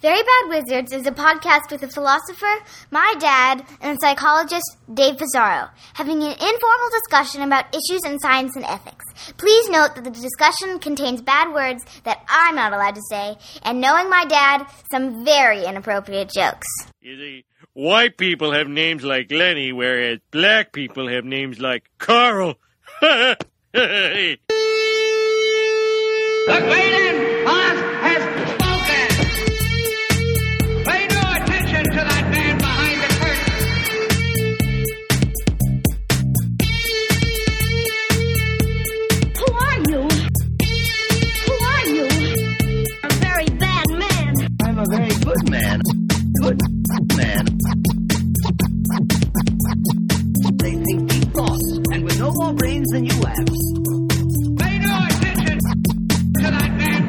Very Bad Wizards is a podcast with a philosopher, my dad, and a psychologist, Dave Pizarro, having an informal discussion about issues in science and ethics. Please note that the discussion contains bad words that I'm not allowed to say, and knowing my dad, some very inappropriate jokes. You see, white people have names like Lenny, whereas black people have names like Carl. The great than you have. Pay no attention to that man.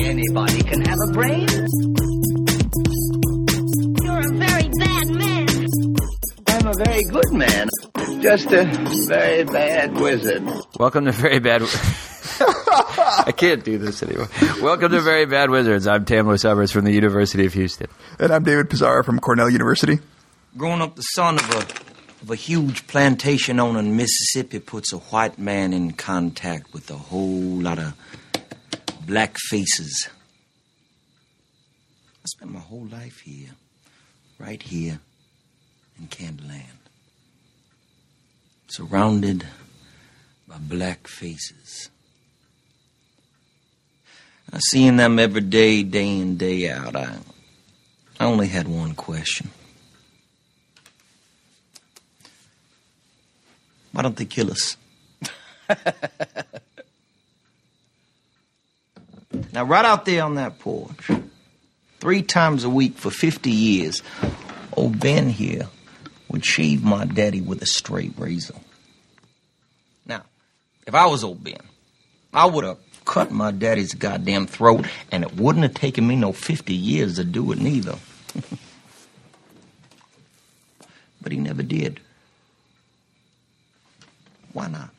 Anybody can have a brain. You're a very bad man. I'm a very good man. Just a very bad wizard. Welcome to Very Bad. I can't do this anymore. Welcome to Very Bad Wizards. I'm Tamler Sommers from the University of Houston. And I'm David Pizarro from Cornell University. Growing up the son of a of a huge plantation owner in Mississippi puts a white man in contact with a whole lot of black faces. I spent my whole life here, right here in Candyland, surrounded by black faces. I seen them every day, day in, day out. I, I only had one question. Why don't they kill us? now, right out there on that porch, three times a week for 50 years, old Ben here would shave my daddy with a straight razor. Now, if I was old Ben, I would have cut my daddy's goddamn throat, and it wouldn't have taken me no 50 years to do it neither. but he never did. Why not?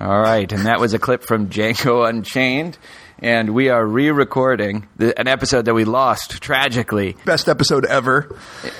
All right, and that was a clip from Django Unchained, and we are re-recording an episode that we lost tragically. Best episode ever.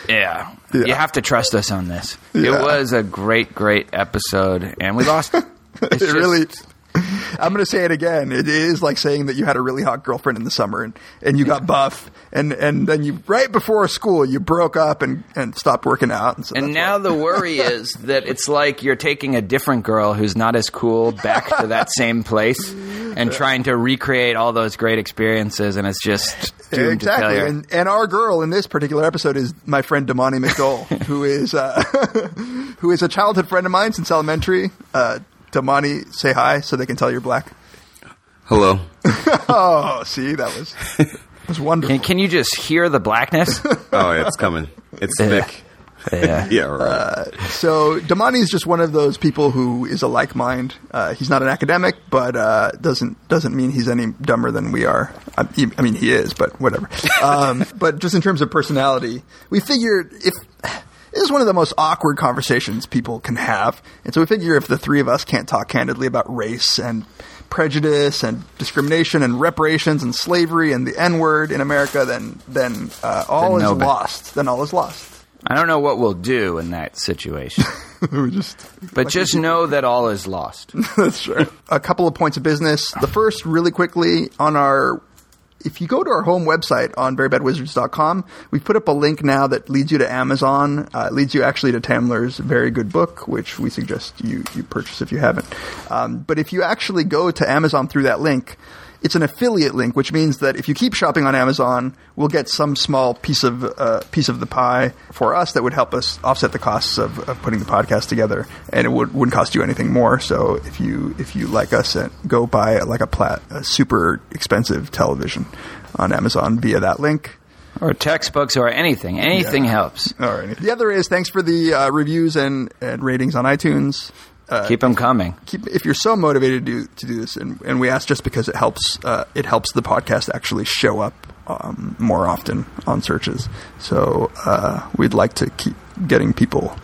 Yeah. Yeah. you have to trust us on this. Yeah. It was a great, great episode, and we lost. it. It's it just- really. I'm going to say it again. It is like saying that you had a really hot girlfriend in the summer and, and you got buff, and, and then you right before school you broke up and, and stopped working out. And, so And now the worry is that it's like you're taking a different girl who's not as cool back to that same place and trying to recreate all those great experiences, and it's just doomed exactly. to failure. And, and our girl in this particular episode is my friend Damani McDowell, who is uh, who is a childhood friend of mine since elementary. Uh, Damani, say hi so they can tell you're black. Hello. Oh, see, that was that was wonderful. can, can you just hear the blackness? Oh, yeah, it's coming. It's thick. yeah. Yeah, right. So Damani is just one of those people who is a like mind. Uh, he's not an academic, but uh, doesn't doesn't mean he's any dumber than we are. I, I mean, he is, but whatever. Um, but just in terms of personality, we figured if this is one of the most awkward conversations people can have, and so we figure if the three of us can't talk candidly about race and prejudice and discrimination and reparations and slavery and the N word in America, then then uh, all Then is no lost. Then all is lost. I don't know what we'll do in that situation, just but just know that all is lost. That's true. A couple of points of business. The first, really quickly, on our if you go to our home website on verybadwizards.com, we've put up a link now that leads you to Amazon. Uh, leads you actually to Tamler's very good book, which we suggest you, you purchase if you haven't. Um, but if you actually go to Amazon through that link, it's an affiliate link, which means that if you keep shopping on Amazon, we'll get some small piece of uh, piece of the pie for us that would help us offset the costs of, of putting the podcast together, and it would, wouldn't cost you anything more. So if you if you like us, uh, go buy like a plat a super expensive television on Amazon via that link. Or textbooks or anything. Anything Yeah. helps. All right. The other is thanks for the uh, reviews and, and ratings on iTunes. Uh, Keep them coming. keep if you're so motivated to do, to do this, and, and we ask just because it helps uh, it helps the podcast actually show up um, more often on searches. So uh, we'd like to keep getting people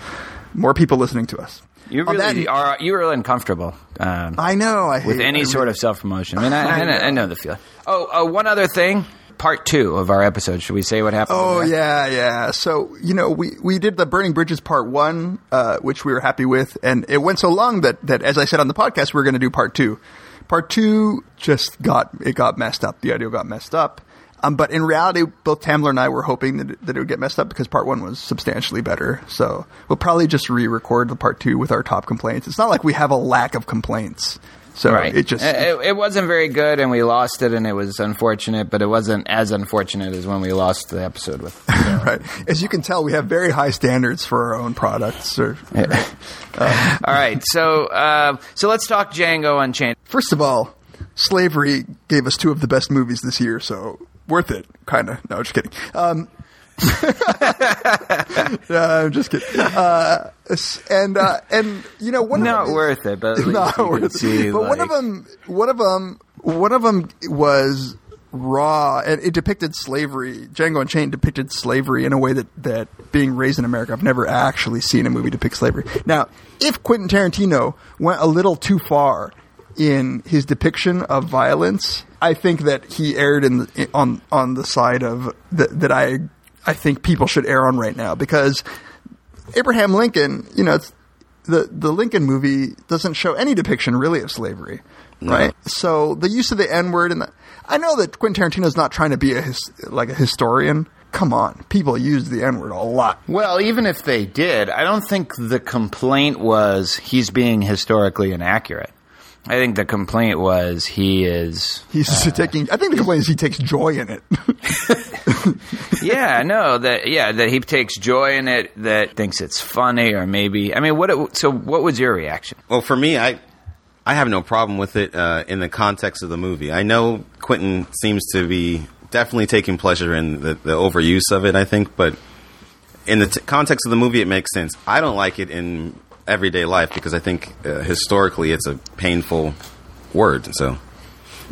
more people listening to us. You On that- really are. You were uncomfortable um, I know. I with any I sort of self promotion. I mean, I, I, know, I know the feeling. Oh, oh, one other thing. Part two of our episode. Should we say what happened? Oh yeah, yeah. So you know, we we did the Burning Bridges part one, uh, which we were happy with, and it went so long that that as I said on the podcast, we are going to do part two. Part two just got it got messed up. The audio got messed up. Um, but in reality, both Tamler and I were hoping that it, that it would get messed up because part one was substantially better. So we'll probably just re-record the part two with our top complaints. It's not like we have a lack of complaints. So Right. it just it, it wasn't very good, and we lost it, and it was unfortunate. But it wasn't as unfortunate as when we lost the episode with. right. As you can tell, we have very high standards for our own products. Or, All right, so uh, so let's talk Django Unchained. First of all, slavery gave us two of the best movies this year, so worth it, kind of. No, just kidding. Um, yeah, I'm just kidding. Uh, and uh, and you know, one Not of them, worth it, but not worth it. see, but one of them, one of them, one of them was raw, and it depicted slavery. Django Unchained depicted slavery in a way that that being raised in America, I've never actually seen a movie depict slavery. Now, if Quentin Tarantino went a little too far in his depiction of violence, I think that he erred in the, on on the side of that that I I think people should err on right now because Abraham Lincoln, you know, it's, the the Lincoln movie doesn't show any depiction really of slavery, right? So the use of the N word and the, I know that Quentin Tarantino is not trying to be a his, like a historian. Come on, people use the N word a lot. Well, even if they did, I don't think the complaint was he's being historically inaccurate. I think the complaint was he is. He's taking. I think the complaint is he takes joy in it. yeah, no, that yeah, that he takes joy in it, that thinks it's funny, or maybe. I mean, what? It, so, what was your reaction? Well, for me, I I have no problem with it uh, in the context of the movie. I know Quentin seems to be definitely taking pleasure in the, the overuse of it. I think, but in the t- context of the movie, it makes sense. I don't like it in everyday life because I think uh, historically it's a painful word. So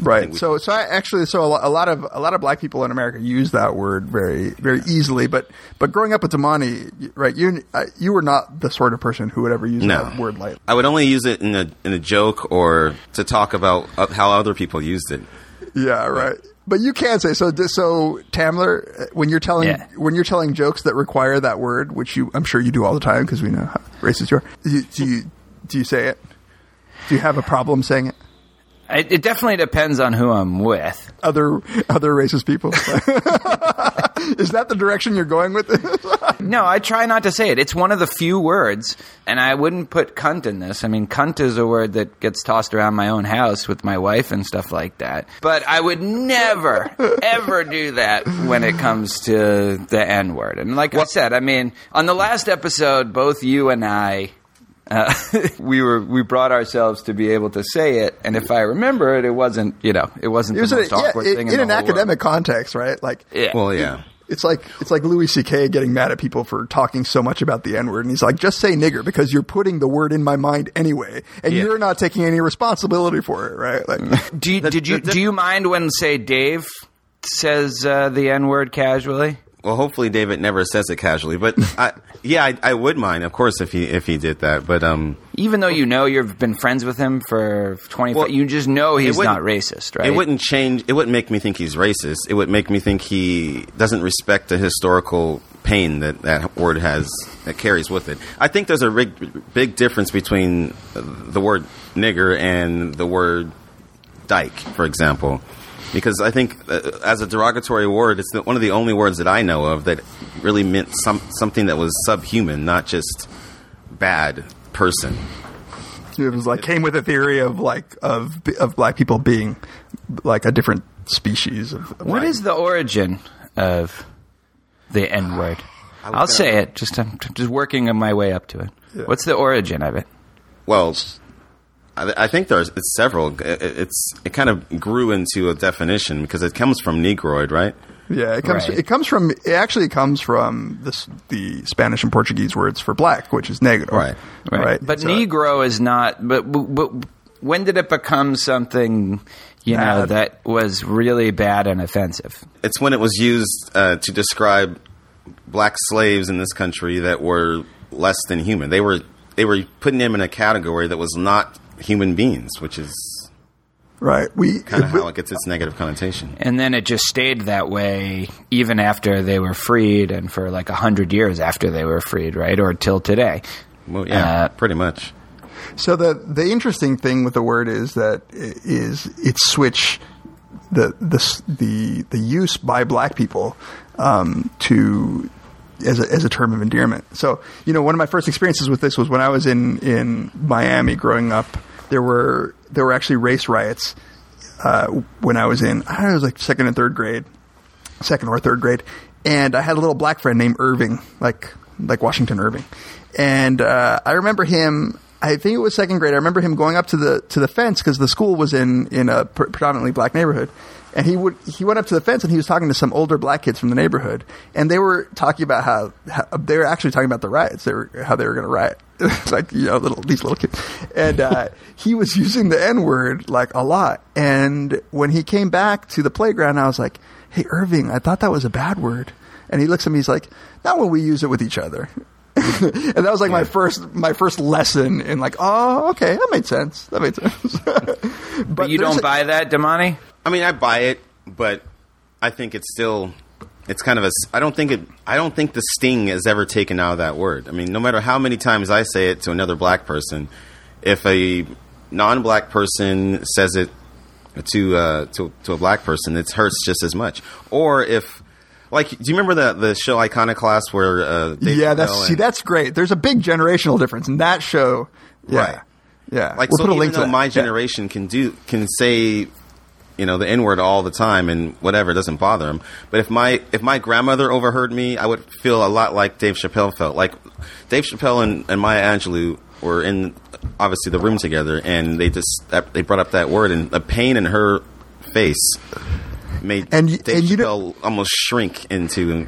Right. So, so I actually, so a lot of a lot of black people in America use that word very, very easily. But, but growing up with Damani, right, you uh, you were not the sort of person who would ever use No. that word lightly. I would only use it in a in a joke or to talk about uh, how other people used it. Yeah, right. But you can say so. So Tamler, uh, when you're telling Yeah. when you're telling jokes that require that word, which you I'm sure you do all the time because we know how racist you are. Do you, do you do you say it? Do you have a problem saying it? It, it definitely depends on who I'm with. Other other racist people. Is that the direction you're going with this? No, I try not to say it. It's one of the few words, and I wouldn't put cunt in this. I mean, cunt is a word that gets tossed around my own house with my wife and stuff like that. But I would never, ever do that when it comes to the N word. And like I said, I mean, on the last episode, both you and I. Uh, we were we brought ourselves to be able to say it, and if I remember it, it wasn't you know it wasn't It was the in, most a, yeah, awkward thing in in, an the whole world. academic context, right? Like Yeah. Well, yeah. It's like it's like Louis C.K. getting mad at people for talking so much about the N word, and he's like, just say nigger because you're putting the word in my mind anyway, and Yeah. you're not taking any responsibility for it, right? Like, Do you, did you the- do you mind when say Dave says uh, the N word casually? Well, hopefully David never says it casually, but I, yeah, I, I would mind, of course, if he if he did that. But um, Even though you know you've been friends with him for twenty, Well, you just know he's wouldn't- racist, right? it wouldn't change. It wouldn't make me think he's racist. It would make me think he doesn't respect the historical pain that that word has that carries with it. I think there's a big big difference between the word nigger and the word dyke, for example. Because I think, uh, as a derogatory word, it's the, one of the only words that I know of that really meant some something that was subhuman, not just bad person. it was like came with a theory of like of of black people being like a different species of. of What is the origin of the N word? I'll say it. Just I'm just working my way up to it. What's the origin of it? Well, I, I think there's it's several. It, it's it kind of grew into a definition because it comes from Negroid, right? Yeah, it comes. Right. It comes from. It actually comes from this the Spanish and Portuguese words for black, which is negro. Right. Right. But So- Negro is not. But, but, but when did it become something? You know Bad. that was really bad and offensive. It's when it was used uh, to describe black slaves in this country that were less than human. They were they were putting them in a category that was not human beings, which is Right. We kind of how it gets its negative connotation. And then it just stayed that way even after they were freed and for like a hundred years after they were freed, right? Or till today. Well, yeah, Uh, pretty much. So the the interesting thing with the word is that it is is it switch the the the the use by black people um, to as a, as a term of endearment. So you know one of my first experiences with this was when I was in in Miami growing up. There were there were actually race riots uh, when I was in I don't know it was like second and third grade, second or third grade, and I had a little black friend named Irving, like like Washington Irving, and uh, I remember him. I think it was second grade. I remember him going up to the to the fence because the school was in in a pre- predominantly black neighborhood, and he would he went up to the fence and he was talking to some older black kids from the neighborhood, and they were talking about how, how they were actually talking about the riots. They were how they were going to riot. it's like you know little these little kids, and uh, he was using the n word like a lot. And when he came back to the playground, I was like, "Hey Irving, I thought that was a bad word." And he looks at me. He's like, "Not when we use it with each other." and that was like my first my first lesson in like, oh, okay, that made sense. That made sense. but, But you don't a- buy that, Damani? I mean, I buy it, but I think it's still it's kind of a. I don't think it. I don't think the sting is ever taken out of that word. I mean, no matter how many times I say it to another black person, if a non-black person says it to uh, to to a black person, it hurts just as much. Or if like, do you remember the the show Iconoclast where uh, Yeah, that's see, that's great. There's a big generational difference in that show. Yeah. Right. Yeah. like we'll so put a even link to my Yeah. generation can do can say you know the n word all the time and whatever it doesn't bother him. but if my if my grandmother overheard me i would feel a lot like dave chappelle felt like dave chappelle and, and maya angelou were in obviously the room together and they just they brought up that word and the pain in her face made And dave and you chappelle almost shrink into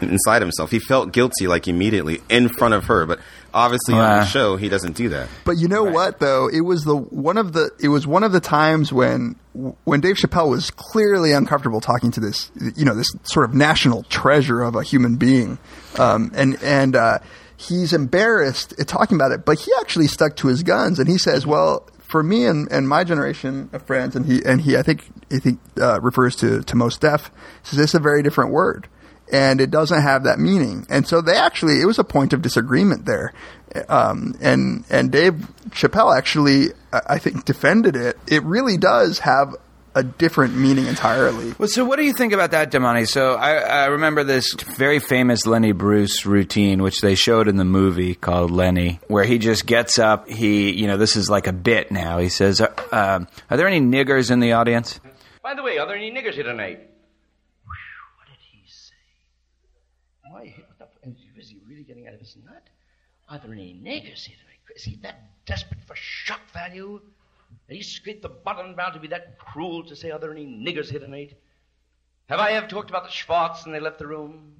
inside himself he felt guilty like immediately in front of her but obviously on the show he doesn't do that But you know what though? It was the one of the it was one of the times when when Dave Chappelle was clearly uncomfortable talking to this you know this sort of national treasure of a human being, um, and and uh, he's embarrassed at talking about it, but he actually stuck to his guns and he says, well. For me and, and my generation of friends, and he and he, I think, I think uh, refers to to Mos Def. Says this is a very different word and it doesn't have that meaning. And so they actually, it was a point of disagreement there. Um, and and Dave Chappelle actually, I I think, defended it. It really does have a different meaning entirely. Well, so what do you think about that, Damani? So I, I remember this very famous Lenny Bruce routine, which they showed in the movie called Lenny, where he just gets up. He, you know, this is like a bit now. He says, uh, um, "Are there any niggers in the audience?" By the way, are there any niggers here tonight? What did he say? Why, what the, is he really getting out of his nut? Are there any niggers here? Is he that desperate for shock value? That he scraped the bottom bound to be that cruel to say, are there any niggers here tonight? Have I ever talked about the Schwartz and they left the room?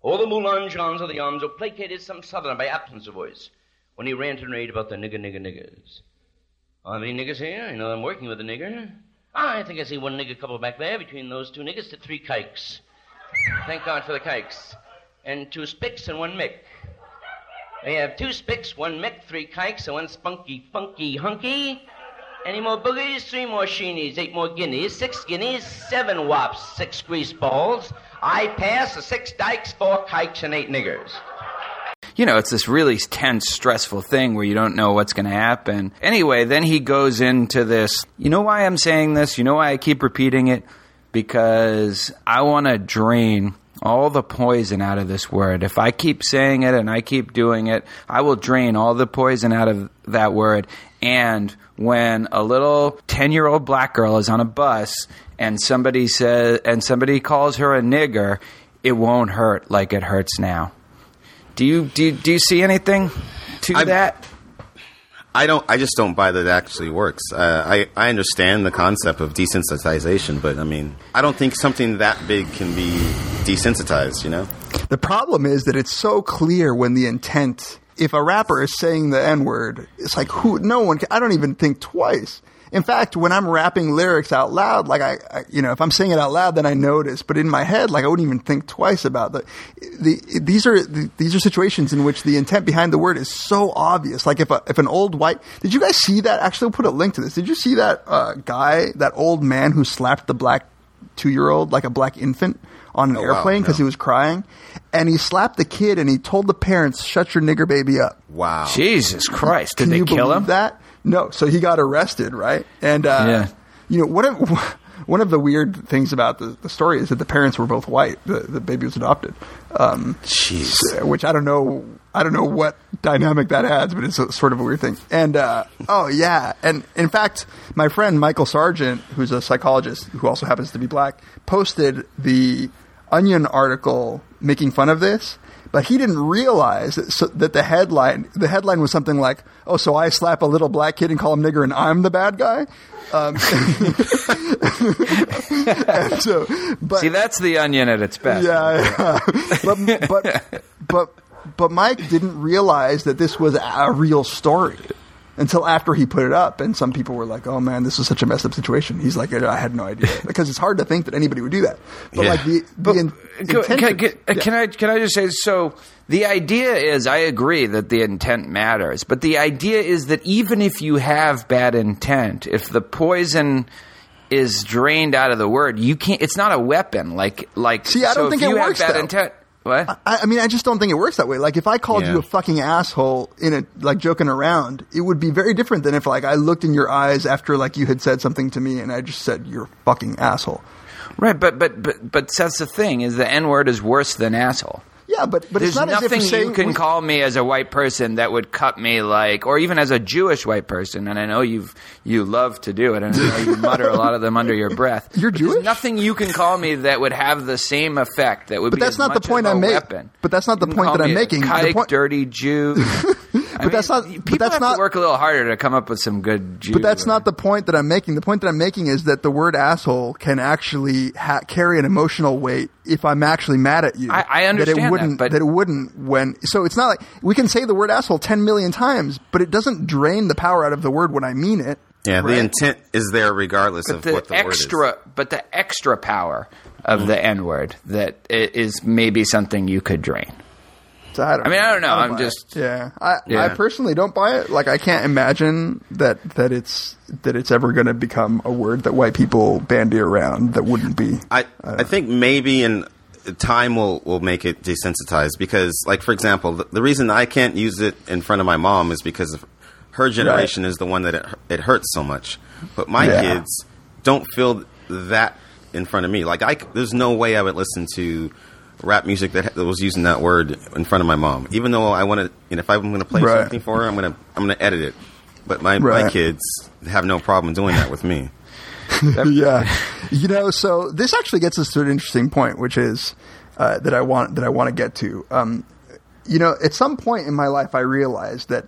Or the Moulin Johns or the Yons who placated some southerner by absence of voice when he ranted and raved about the nigger, nigger, niggers? Are there any niggers here? I know I'm working with a nigger. Ah, I think I see one nigger couple back there. Between those two niggers, to three kikes. Thank God for the kikes. And two spicks and one mick. They have two spicks, one mick, three kikes, and one spunky, funky, hunky. Any more boogies? Three more sheenies, eight more guineas, six guineas, seven wops, six grease balls. I pass six dykes, four kikes, and eight niggers. you know, it's this really tense, stressful thing where you don't know what's going to happen. Anyway, then he goes into this. You know why I'm saying this? You know why I keep repeating it? Because I want to drain all the poison out of this word. If I keep saying it and I keep doing it, I will drain all the poison out of that word. And when a little 10 year old black girl is on a bus and somebody says, and somebody calls her a nigger, it won't hurt like it hurts now. Do you do you, do you see anything to I- that? I don't. I just don't buy that it actually works. Uh, I I understand the concept of desensitization, but I mean, I don't think something that big can be desensitized. You know, The problem is that it's so clear when the intent. If a rapper is saying the N word, it's like who? No one. Can, I don't even think twice. In fact, when I'm rapping lyrics out loud, like I, I, you know, if I'm saying it out loud, then I notice. But in my head, like I wouldn't even think twice about the. the these are the, these are situations in which the intent behind the word is so obvious. Like if a, if an old white, did you guys see that? Actually, we'll put a link to this. Did you see that uh, guy, that old man who slapped the black two year old like a black infant on an Oh, airplane because no. he was crying, and he slapped the kid and he told the parents, "Shut your nigger baby up." Wow. Jesus Christ! Did Can they you kill believe him? That no. So he got arrested, right? And uh, Yeah. you know one of one of the weird things about the, the story is that the parents were both white. The, the baby was adopted. Um, Jeez. which I don't know. I don't know what dynamic that adds, but it's a, sort of a weird thing. And uh, oh yeah, and in fact, my friend Michael Sargent, who's a psychologist who also happens to be black, posted the Onion article making fun of this. But he didn't realize that, so, that the headline the headline was something like, "Oh, so I slap a little black kid and call him nigger, and I'm the bad guy." Um, so, but See, that's the onion at its best. yeah, yeah. but but but but Mike didn't realize that this was a real story until after he put it up, and some people were like, "Oh man, this is such a messed up situation." He's like, "I had no idea," because it's hard to think that anybody would do that. But Yeah. like the the in, uh, Go- can, can- uh, yeah. can I can I just say so? The idea is, I agree that the intent matters, but the idea is that even if you have bad intent, if the poison is drained out of the word, you can't. It's not a weapon. Like like. See, I don't if think it you works, have bad though. intent. What? I, I mean, I just don't think it works that way. Like, if I called Yeah. you a fucking asshole in a like joking around, it would be very different than if like I looked in your eyes after like you had said something to me and I just said you're a fucking asshole. Right, but but but but that's the thing is the N word is worse than asshole. Yeah, but but There's it's not as if nothing you're saying you can we- call me as a white person that would cut me like, or even as a Jewish white person. And I know you've you love to do it, and I know you mutter a lot of them under your breath. You're Jewish? nothing you can call me that would have the same effect. That would. But be that's as not the point I'm making. But that's not the point that I'm making. The Kike, point- dirty Jew. but that's not- but People that's have not- to work a little harder to come up with some good Jew. But that's not the point that I'm making. The point that I'm making is that the word asshole can actually ha- carry an emotional weight if I'm actually mad at you. I- I understand that that, it wouldn't. but- it wouldn't when. So it's not like we can say the word asshole ten million times, but it doesn't drain the power out of the word when I mean it. Yeah, Right? the intent is there regardless But of the, what the extra, word is. but the extra power of Mm. the N word that i- maybe something you could drain. So I, don't I mean, I don't know. I'm buy it. just- yeah. I, Yeah. I personally don't buy it. Like I can't imagine that that it's that it's ever going to become a word that white people bandy around that wouldn't be. I uh, I think maybe in time will will make it desensitized because, like for example, the, the reason I can't use it in front of my mom is because of her generation is the one that it, it hurts so much, but my Yeah. kids don't feel that in front of me. Like I, c- there's no way I would listen to rap music that, that was using that word in front of my mom, even though I want to. You know, if I'm going to play Right. something for her, I'm gonna I'm gonna edit it. But my my kids have no problem doing that with me. yeah, you know. So this actually gets us to an interesting point, which is uh, that I want that I want to get to. Um, you know, at some point in my life, I realized that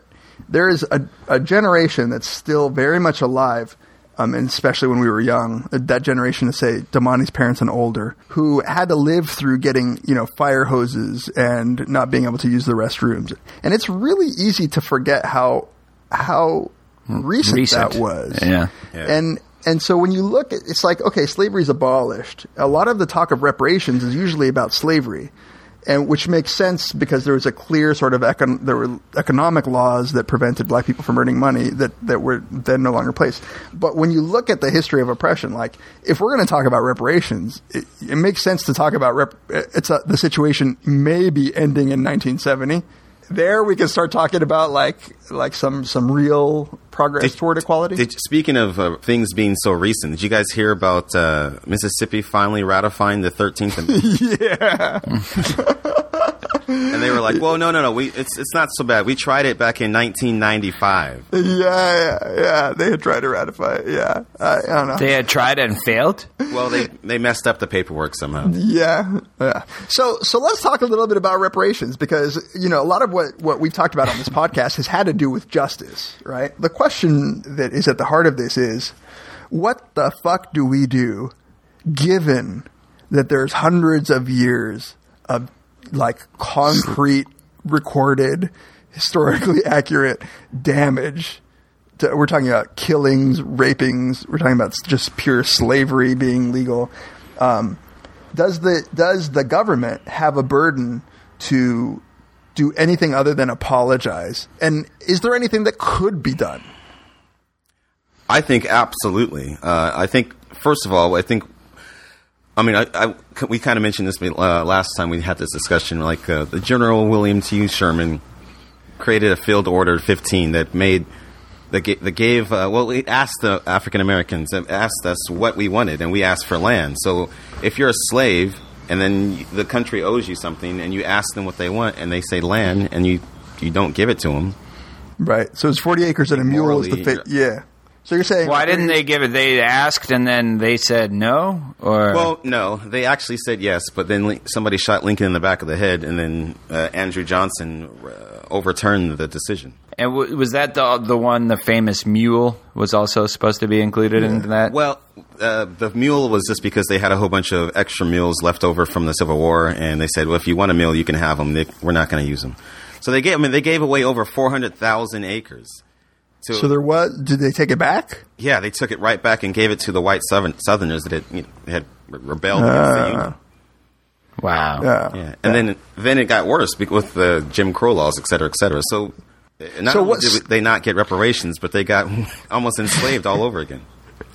there is a, a generation that's still very much alive, um, and especially when we were young, that generation to say Damani's parents and older, who had to live through getting you know fire hoses and not being able to use the restrooms, and it's really easy to forget how how recent, Recent. that was. Yeah. Yeah. And and so when you look at it's like okay, slavery's abolished. A lot of the talk of reparations is usually about slavery. And which makes sense because there was a clear sort of econ- there were economic laws that prevented black people from earning money that, that were then no longer placed. But when you look at the history of oppression, like if we're going to talk about reparations, it, it makes sense to talk about rep- it's a, the situation maybe ending in 1970. There we can start talking about like like some some real progress toward equality. Did, speaking of uh, things being so recent, did you guys hear about uh, Mississippi finally ratifying the Thirteenth Amendment? yeah. and they were like, "Well, no, no, no, we it's it's not so bad. We tried it back in 1995." Yeah, yeah, yeah. They had tried to ratify it. Yeah, I, I don't know. They had tried and failed. Well, they they messed up the paperwork somehow. yeah, yeah. So, so let's talk a little bit about reparations because you know a lot of what what we've talked about on this podcast has had to do with justice, right? The question that is at the heart of this is, what the fuck do we do, given that there's hundreds of years of like concrete, recorded, historically accurate damage we're talking about killings, rapings. We're talking about just pure slavery being legal. Um, does the does the government have a burden to do anything other than apologize? And is there anything that could be done? I think absolutely. Uh, I think first of all, I think. I mean, I, I we kind of mentioned this uh, last time we had this discussion. Like uh, the General William T. Sherman created a Field Order 15 that made that gave, that gave uh, well, it asked the African Americans, it asked us what we wanted, and we asked for land. So if you're a slave and then the country owes you something, and you ask them what they want, and they say land, and you you don't give it to them, Right. So it's 40 acres and a mule is the fit. Yeah. So you're saying Why didn't they give it? They asked and then they said no, or Well, no, they actually said yes, but then somebody shot Lincoln in the back of the head, and then uh, Andrew Johnson uh, overturned the decision. and w- was that the the one? The famous mule was also supposed to be included in that. Well, uh, the mule was just because they had a whole bunch of extra mules left over from the Civil War, and they said, "Well, if you want a mule, you can have them. They, we're not going to use them." So they gave. I mean, they gave away over four hundred thousand acres. To, So there was. Did they take it back? yeah, they took it right back and gave it to the white southern, Southerners that had, you know, had rebelled against the ah. Union. wow. Yeah. Yeah, and then then it got worse with the Jim Crow laws, et cetera, et cetera. So not So only did they not get reparations, but they got almost enslaved all over again.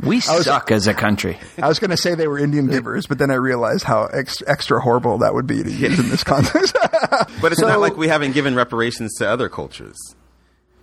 We suck as a country. I was going to say they were Indian givers, but then I realized how ex- extra horrible that would be to use in this context. But it's So- not like we haven't given reparations to other cultures.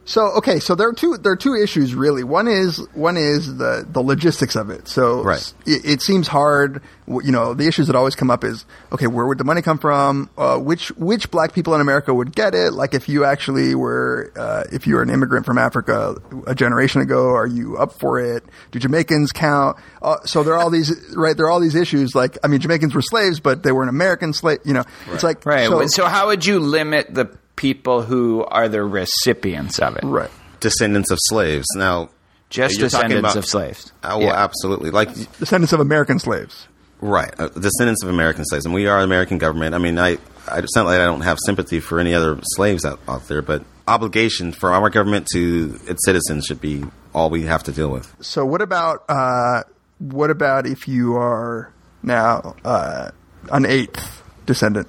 So okay, so there are two there are two issues really. One is one is the the logistics of it. So Right. it, it seems hard. You know, the issues that always come up is okay, where would the money come from? Uh, which which black people in America would get it? Like if you actually were uh, if you were an immigrant from Africa a generation ago, are you up for it? Do Jamaicans count? Uh, so there are all these right. There are all these issues. Like I mean, Jamaicans were slaves, but they weren't American slave. You know, it's like Right. So, So, how would you limit the people who are the recipients of it? right. Descendants of slaves. Now, Just you're descendants about- of slaves. Oh, well, Yeah. absolutely. Like, Descendants of American slaves. right, uh, descendants of American slaves, and we are American government. I mean, I, I it's not like I don't have sympathy for any other slaves out, out there, but obligation for our government to its citizens should be all we have to deal with. So what about uh, what about if you are now uh, an eighth descendant?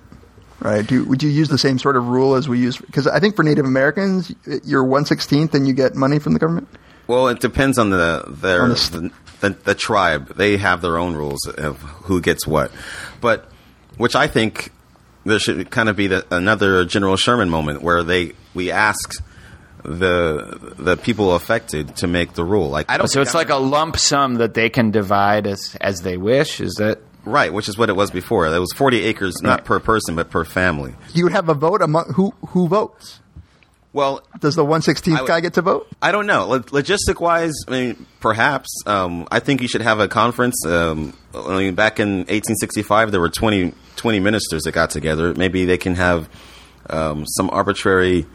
Right? Do, would you use the same sort of rule as we use? Because I think for Native Americans, you're one sixteenth and you get money from the government. Well, it depends on the their On the the, st- the, the tribe. They have their own rules of who gets what, but which I think there should kind of be the, another General Sherman moment where they we asked the the people affected to make the rule. Like I don't. So it's like a lump sum that they can divide as as they wish. Is that right, which is what it was before. It was forty acres, not per person, but per family. You would have a vote among who who votes. Well, Does the one sixteenth I guy get to vote? I don't know. Lo- Logistic wise, I mean, perhaps. Um, I think you should have a conference. Um, I mean, back in 1865, there were 20, 20 ministers that got together. Maybe they can have um, some arbitrary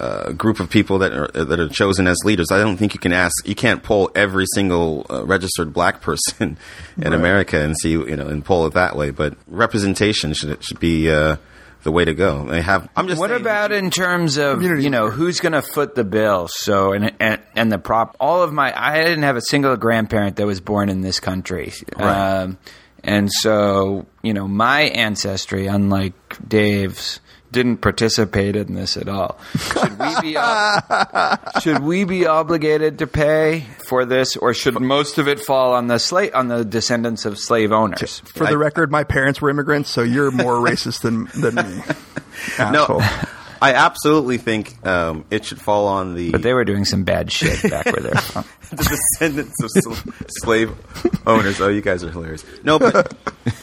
uh, group of people that are that are chosen as leaders. I don't think you can ask. You can't poll every single uh, registered black person in America and see you know and poll it that way. But representation should should be. Uh, the way to go. They have. I'm just. what saying- about in terms of you know who's going to foot the bill? So and, and and the prop. All of my I didn't have a single grandparent that was born in this country, Right. um, and so you know my ancestry, unlike Dave's. Didn't participate in this at all. Should we be ob- should we be obligated to pay for this, or should most of it fall on the slave on the descendants of slave owners? For the record, my parents were immigrants, so you're more racist than than me. No, Asshole. I absolutely think um, it should fall on the, But they were doing some bad shit back where they're from. the descendants of sl- slave owners. Oh, you guys are hilarious. No, but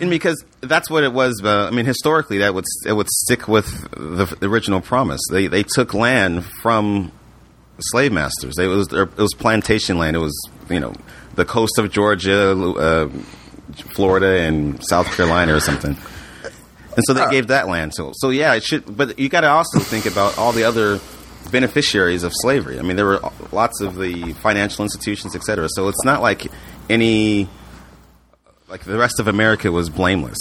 and because that's what it was. Uh, I mean, historically, that would it would stick with the, the original promise. They they took land from slave masters. They, it was it was plantation land. It was you know the coast of Georgia, uh, Florida, and South Carolina or something. And so they gave that land to. So yeah, it should. But you got to also think about all the other beneficiaries of slavery. I mean, there were lots of the financial institutions, et cetera. So it's not like any like the rest of America was blameless.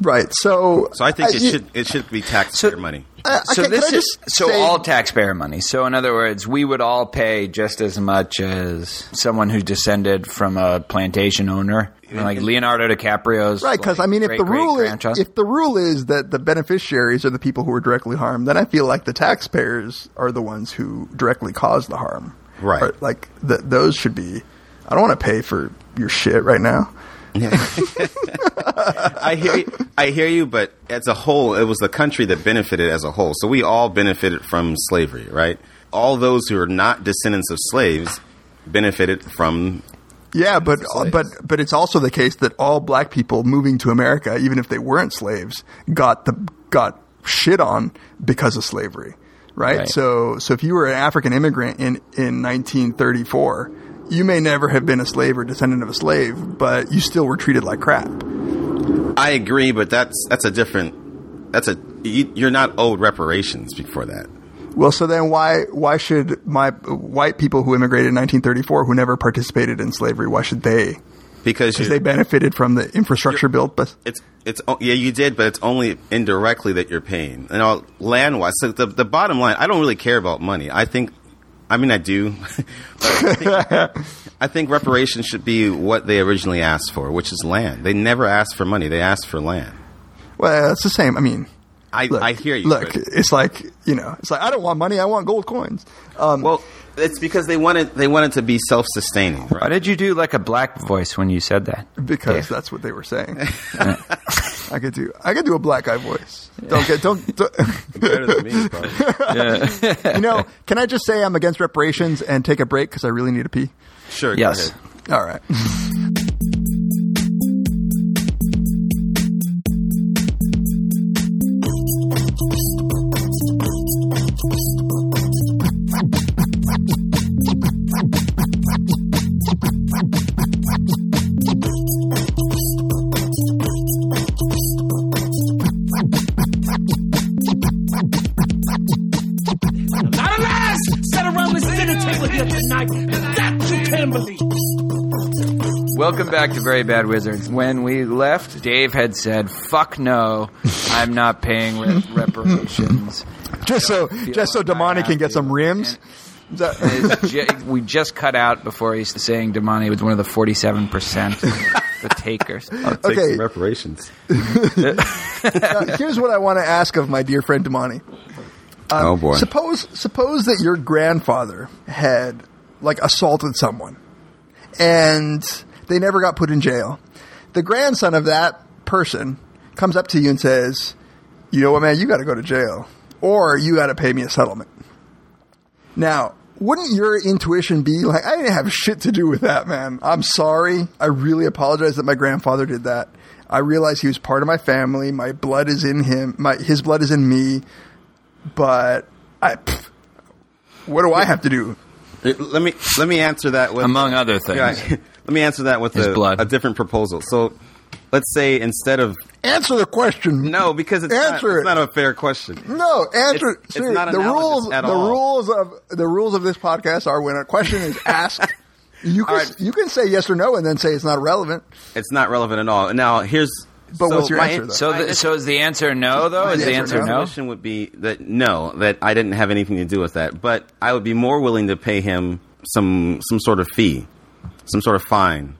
Right. So, So I think it you- should it should be taxpayer money. Uh, So okay, this can is so say- all taxpayer money. So in other words, we would all pay just as much as someone who descended from a plantation owner, like Leonardo DiCaprio's. Right, because like, I mean, if great, the rule is, if the rule is that the beneficiaries are the people who are directly harmed, then I feel like the taxpayers are the ones who directly cause the harm. Right. Or, like th- those should be. I don't want to pay for your shit right now. I hear you, I hear you, but as a whole, it was the country that benefited as a whole. So we all benefited from slavery, right? All those who are not descendants of slaves benefited from. Yeah, but uh, but but it's also the case that all black people moving to America, even if they weren't slaves, got the got shit on because of slavery, right? Right. So so if you were an African immigrant in in 1934, you may never have been a slave or descendant of a slave, but you still were treated like crap. I agree, but that's that's a different. That's a you, you're not owed reparations before that. Well, so then why why should my white people who immigrated in 1934 who never participated in slavery why should they? Because Because they benefited from the infrastructure built, but it's it's yeah you did, but it's only indirectly that you're paying. You know, land wise. So the the bottom line, I don't really care about money. I think, I mean, I do. I, think, I think reparations should be what they originally asked for, which is land. They never asked for money; they asked for land. well, it's the same. I mean, I look, I hear you. Look, but- it's like you know, it's like I don't want money. I want gold coins. Um, well, it's because they wanted they wanted to be self sustaining. Why did you do like a black voice when you said that? because Dave? that's what they were saying. I could do. I could do a black guy voice. Don't get. Don't. don't Better than me, probably. you know? Can I just say I'm against reparations and take a break because I really need to pee? Sure. go Yes. ahead. All right. back to Very Bad Wizards. When we left, Dave had said, "Fuck no, I'm not paying re- reparations." Just so, just so like I Damani can get some rims. That- ju- we just cut out before he's saying Damani was one of the 47 percent the takers. Take Okay. some reparations. Now, here's what I want to ask of my dear friend Damani. oh um, boy. Suppose suppose that your grandfather had like assaulted someone and they never got put in jail. The grandson of that person comes up to you and says, "You know what, man? You got to go to jail, or you got to pay me a settlement." Now, wouldn't your intuition be like, "I didn't have shit to do with that, man. I'm sorry. I really apologize that my grandfather did that. I realize he was part of my family. My blood is in him. My his blood is in me." but I, pff, what do I have to do? Let me let me answer that with Among other things. Yeah, let me answer that with His a, blood. a different proposal. So, let's say instead of Answer the question. no, because it's, not, Answer it's not a fair question. No, answer. It's- it's seriously, not the rules. at the all. rules of the rules of this podcast are when a question is asked, you can All right. you can say yes or no and then say it's not relevant. It's not relevant at all. Now, here's But so what's your my- answer, though? So, the, so is the answer no? Though is the Yes or answer no? no? Intuition would be that no, that I didn't have anything to do with that. But I would be more willing to pay him some some sort of fee, some sort of fine.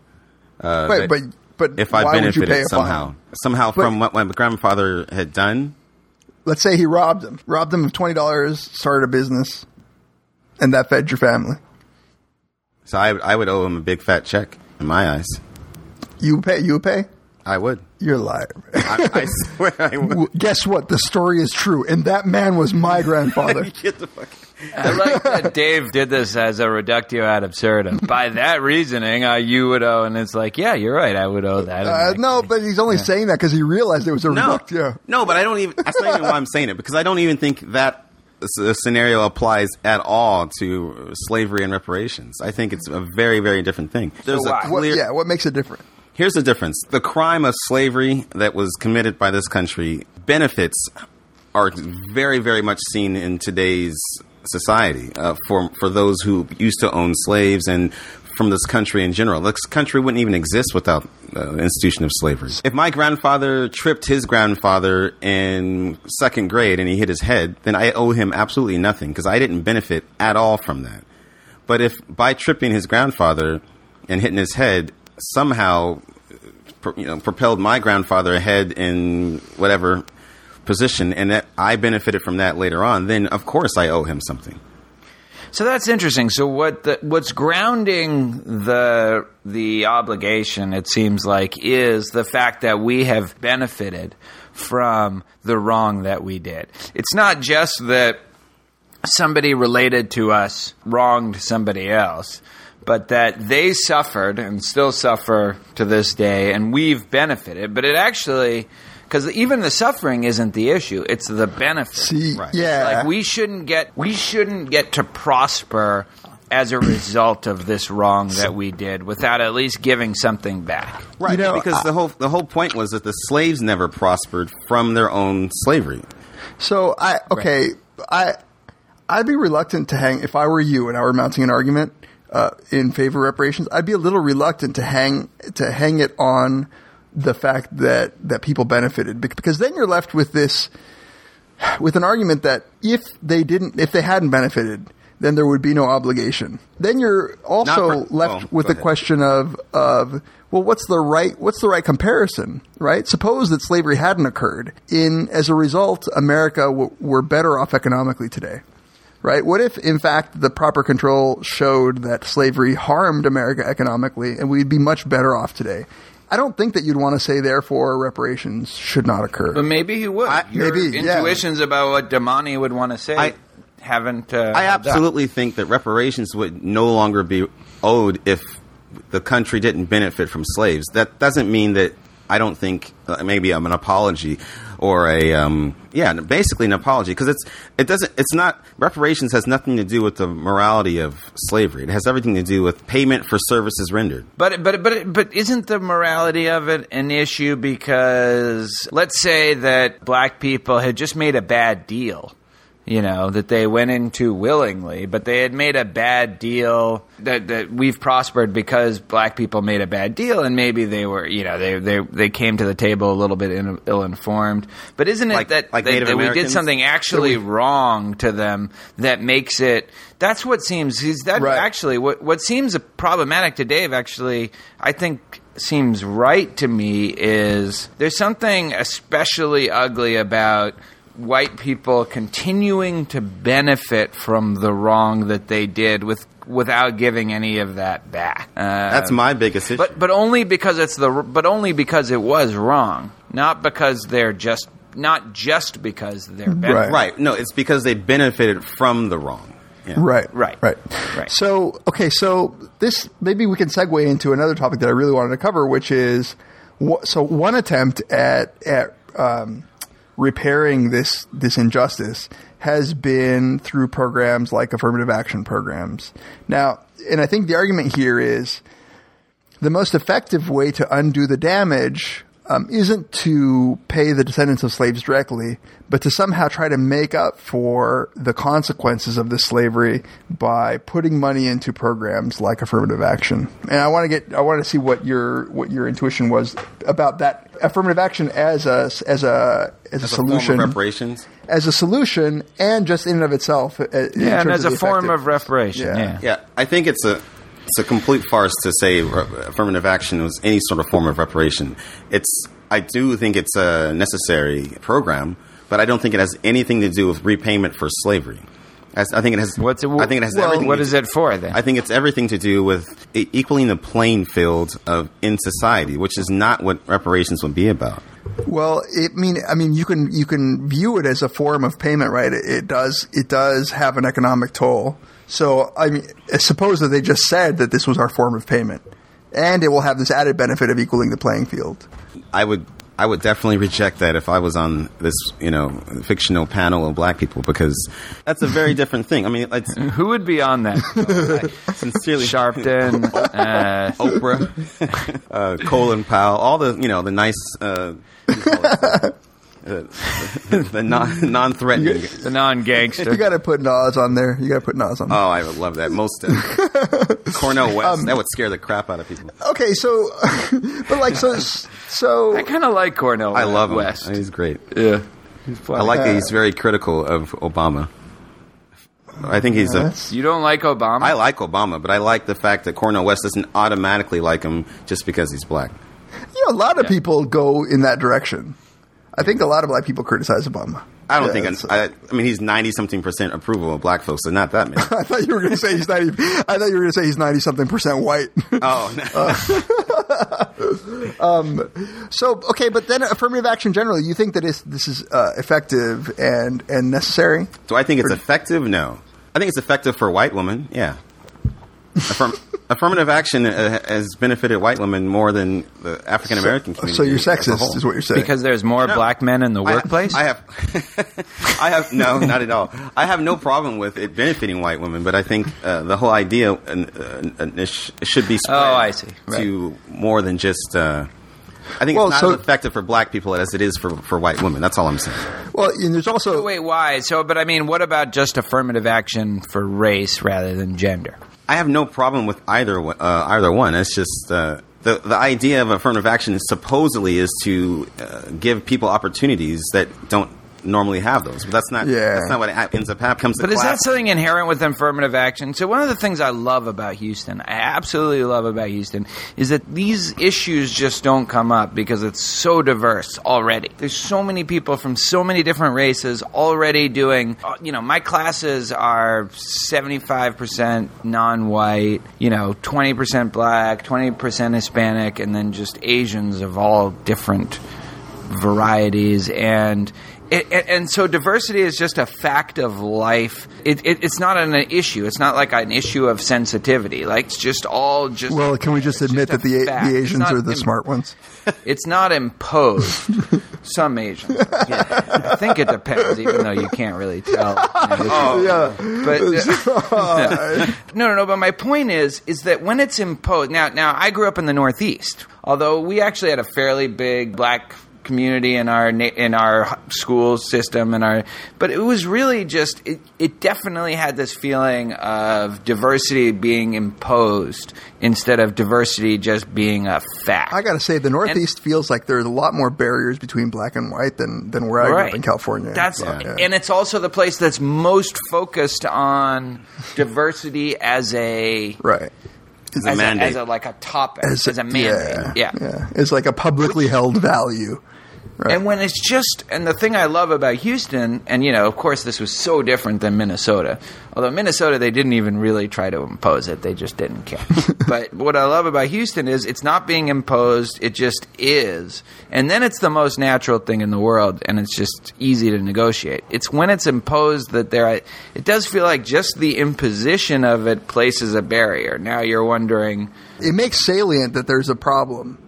Uh, but but if I why would you benefited somehow, fine? somehow But- from what my grandfather had done, Let's say he robbed him, robbed him of twenty dollars, started a business, and that fed your family. so I, I would owe him a big fat check in my eyes. You pay. You pay. I would. You're a liar. I, I swear I would. Guess what? The story is true, and that man was my grandfather. Get the fuck. I like that Dave did this as a reductio ad absurdum. By that reasoning, uh, you would owe, and it's like, yeah, you're right, I would owe that. Uh, no, but he's only saying that because he realized it was a No, reductio. no, but I don't even. That's not even why I'm saying it because I don't even think that uh, scenario applies at all to slavery and reparations. I think it's a very, very different thing. There's why? a What, clear. yeah, what makes it different? Here's the difference: the crime of slavery that was committed by this country benefits are very, very much seen in today's society uh, for for those who used to own slaves and from this country in general. This country wouldn't even exist without the institution of slavery. If my grandfather tripped his grandfather in second grade and he hit his head, then I owe him absolutely nothing because I didn't benefit at all from that. But if by tripping his grandfather and hitting his head somehow you know, propelled my grandfather ahead in whatever position, and that I benefited from that later on, then of course I owe him something. So that's interesting. So what the, what's grounding the the obligation it seems like is the fact that we have benefited from the wrong that we did. It's not just that somebody related to us wronged somebody else, but that they suffered and still suffer to this day, and we've benefited. But it actually, because even the suffering isn't the issue; it's the benefit. See, yeah. like we shouldn't get we shouldn't get to prosper as a result of this wrong that we did without at least giving something back. Right, You know, because I- the whole the whole point was that the slaves never prospered from their own slavery. So I okay, I I'd be reluctant to hang if I were you and I were mounting an argument uh, in favor of reparations. I'd be a little reluctant to hang to hang it on the fact that that people benefited because then you're left with this with an argument that if they didn't if they hadn't benefited then there would be no obligation. Then you're also for- left oh, with the ahead. question of of well, what's the right what's the right comparison, right? Suppose that slavery hadn't occurred. In as a result, America w- were better off economically today, right? What if, in fact, the proper control showed that slavery harmed America economically, and we'd be much better off today? I don't think that you'd want to say, therefore, reparations should not occur. But maybe he would. I- Your maybe, yeah. intuitions about what Damani would want to say I- haven't. Uh, I held up. absolutely think that reparations would no longer be owed if the country didn't benefit from slaves. That doesn't mean that I don't think uh, maybe I'm an apology or a um, yeah, basically an apology because it's it doesn't it's not reparations has nothing to do with the morality of slavery. It has everything to do with payment for services rendered. But but but but isn't the morality of it an issue? Because let's say that black people had just made a bad deal, you know, that they went into willingly, but they had made a bad deal that that we've prospered because black people made a bad deal, and maybe they were, you know, they they they came to the table a little bit in, ill informed. But isn't it Like- that like Native that we did something actually wrong to them that makes it? That's what seems. Is that Right. actually what what seems problematic to Dave? Actually, I think seems right to me is there's something especially ugly about white people continuing to benefit from the wrong that they did with without giving any of that back. Uh, That's my biggest issue. but but only because it's the but only because it was wrong, not because they're just not just because they're benefiting. right, no, it's because they benefited from the wrong. Yeah. Right, Right. right, Right. So, okay, so this maybe we can segue into another topic that I really wanted to cover, which is wh- so one attempt at at um, repairing this this injustice has been through programs like affirmative action programs. Now, and I think the argument here is the most effective way to undo the damage um, isn't to pay the descendants of slaves directly, but to somehow try to make up for the consequences of this slavery by putting money into programs like affirmative action. And I want to get, I want to see what your what your intuition was about that affirmative action as a as a as a As a form solution, of reparations. as a solution, and just in and of itself. uh, in Yeah, and terms as a the form effective- of reparation. Yeah. Yeah. Yeah, I think it's a it's a complete farce to say re- affirmative action was any sort of form of reparation. It's I do think it's a necessary program, but I don't think it has anything to do with repayment for slavery. As- I think it has. What's it, I think it has well, everything. What to- it for then? I think it's everything to do with equaling the playing field of in society, which is not what reparations would be about. Well, it mean I mean you can you can view it as a form of payment, right? It, it does it does have an economic toll. So I mean, suppose that they just said that this was our form of payment, and it will have this added benefit of equaling the playing field. I would I would definitely reject that if I was on this you know fictional panel of black people because that's a very different thing. I mean, it's Who would be on that? sincerely Sharpton. Uh, Oprah, uh, Colin Powell, all the you know the nice, uh, what do you call it? Uh, the non non-threatening. the non-gangster. You got to put Nas on there. You got to put Nas on. There. Oh, I would love that most. Definitely. Cornel West. Um, that would scare the crap out of people. Okay, so, but like, so, so I kind of like Cornel. I love him. West. He's great. Yeah. I like that he's very critical of Obama. I think he's a. You don't like Obama? I like Obama, but I like the fact that Cornel West doesn't automatically like him just because he's black. you know, a lot of people go in that direction. I think a lot of black people criticize Obama. I don't Yeah, think. I, I mean, he's ninety something percent approval of black folks, so not that many. I thought you were going to say he's ninety. I thought you were going to say he's ninety something percent white. oh, no. so okay, but then affirmative action generally, you think that this is uh, effective and and necessary? do I think it's effective? No. I think it's effective for white women. Yeah. Affirm- affirmative action uh, has benefited white women more than the African American community. So you're sexist, is what you're saying? because there's more No. black men in the I- workplace. I, have, I have no, not at all. I have no problem with it benefiting white women, but I think uh, the whole idea uh, uh, it should be spread Oh, I see. to more than just. Uh, I think Well, it's not so- as effective for black people as it is for, for white women. That's all I'm saying. well, and there's also Wait, why? So, but I mean, what about just affirmative action for race rather than gender? I have no problem with either uh, either one. It's just uh, the the idea of affirmative action supposedly is to uh, give people opportunities that don't normally have those, but that's not. Yeah. That's not what ha- ends up happening. Comes But is that something inherent with affirmative action? So one of the things I love about Houston, I absolutely love about Houston, is that these issues just don't come up because it's so diverse already. There's so many people from so many different races already doing, uh, you know, my classes are 75% non-white, you know, 20% black, 20% Hispanic, and then just Asians of all different varieties and it, it- and so diversity is just a fact of life. It, it, it's not an issue. It's not like an issue of sensitivity. Like it's just all just. well, can we just admit a that the fact. the Asians are the im- smart ones? It's not imposed. Some Asians. Yeah. I think it depends, even though you can't really tell. oh, yeah. But uh, no, no, no. But my point is, is that when it's imposed. Now, now I grew up in the Northeast. Although we actually had a fairly big black community in our in our school system and our but it was really just it, it definitely had this feeling of diversity being imposed instead of diversity just being a fact I got to say, the Northeast feels like there's a lot more barriers between black and white than than where I grew up in California. That's Yeah. and it's also the place that's most focused on diversity as a right. It's a as, a, mandate. as a like a topic as, a mandate. Yeah, Yeah. yeah. It's like a publicly held value. Right. And when it's just, and the thing I love about Houston, and you know, of course, this was so different than Minnesota. Although Minnesota, they didn't even really try to impose it; they just didn't care. but what I love about Houston is it's not being imposed; it just is, and then it's the most natural thing in the world, and it's just easy to negotiate. It's when it's imposed that there, it does feel like just the imposition of it places a barrier. Now you're wondering. it makes salient that there's a problem,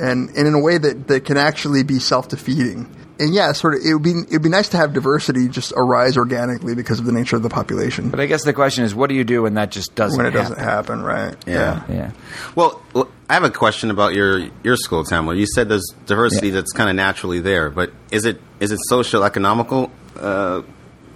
and, and in a way that, that can actually be self defeating. And yeah, sort of, it would be it would be nice to have diversity just arise organically because of the nature of the population. But I guess the question is, what do you do when that just doesn't when it happen? doesn't happen, right? Yeah. Yeah. Well, I have a question about your your school, Tamler. You said there's diversity that's kind of naturally there, but is it is it social economical uh,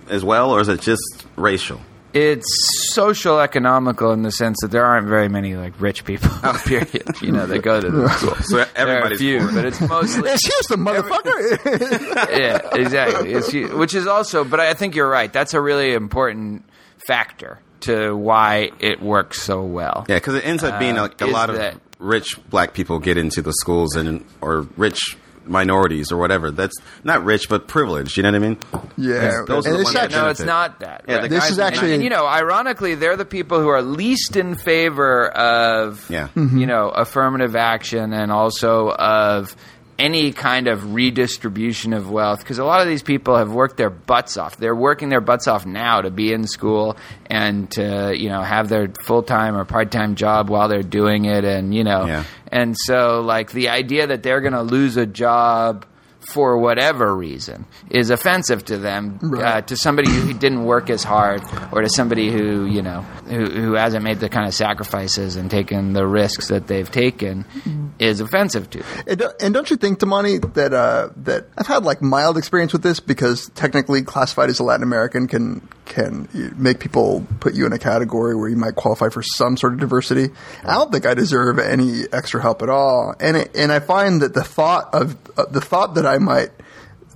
as well, or is it just racial? It's social economical in the sense that there aren't very many like rich people. Oh, period. You know, that go to the school. So there are a everybody's few, poor. but it's mostly It's Houston, motherfucker. yeah, exactly. It's, which is also, but I think you're right. That's a really important factor to why it works so well. Yeah, because it ends up being like a uh, lot of that- rich black people get into the schools and or rich minorities or whatever. That's not rich, but privileged. You know what I mean? yeah, Those are the it's ones that No, it's not that. Yeah, right. This is actually- and, you know, ironically, they're the people who are least in favor of, Yeah. you mm-hmm. know, affirmative action and also of any kind of redistribution of wealth because a lot of these people have worked their butts off. They're working their butts off now to be in school and to, you know, have their full time or part time job while they're doing it, and you know, Yeah. and so like the idea that they're going to lose a job for whatever reason is offensive to them uh, to somebody who didn't work as hard or to somebody who you know who, who hasn't made the kind of sacrifices and taken the risks that they've taken is offensive to them. And, don't- and don't you think, Damani, that uh, that I've had like mild experience with this because technically classified as a Latin American can can make people put you in a category where you might qualify for some sort of diversity. I don't think I deserve any extra help at all, and it, and I find that the thought of uh, the thought that I might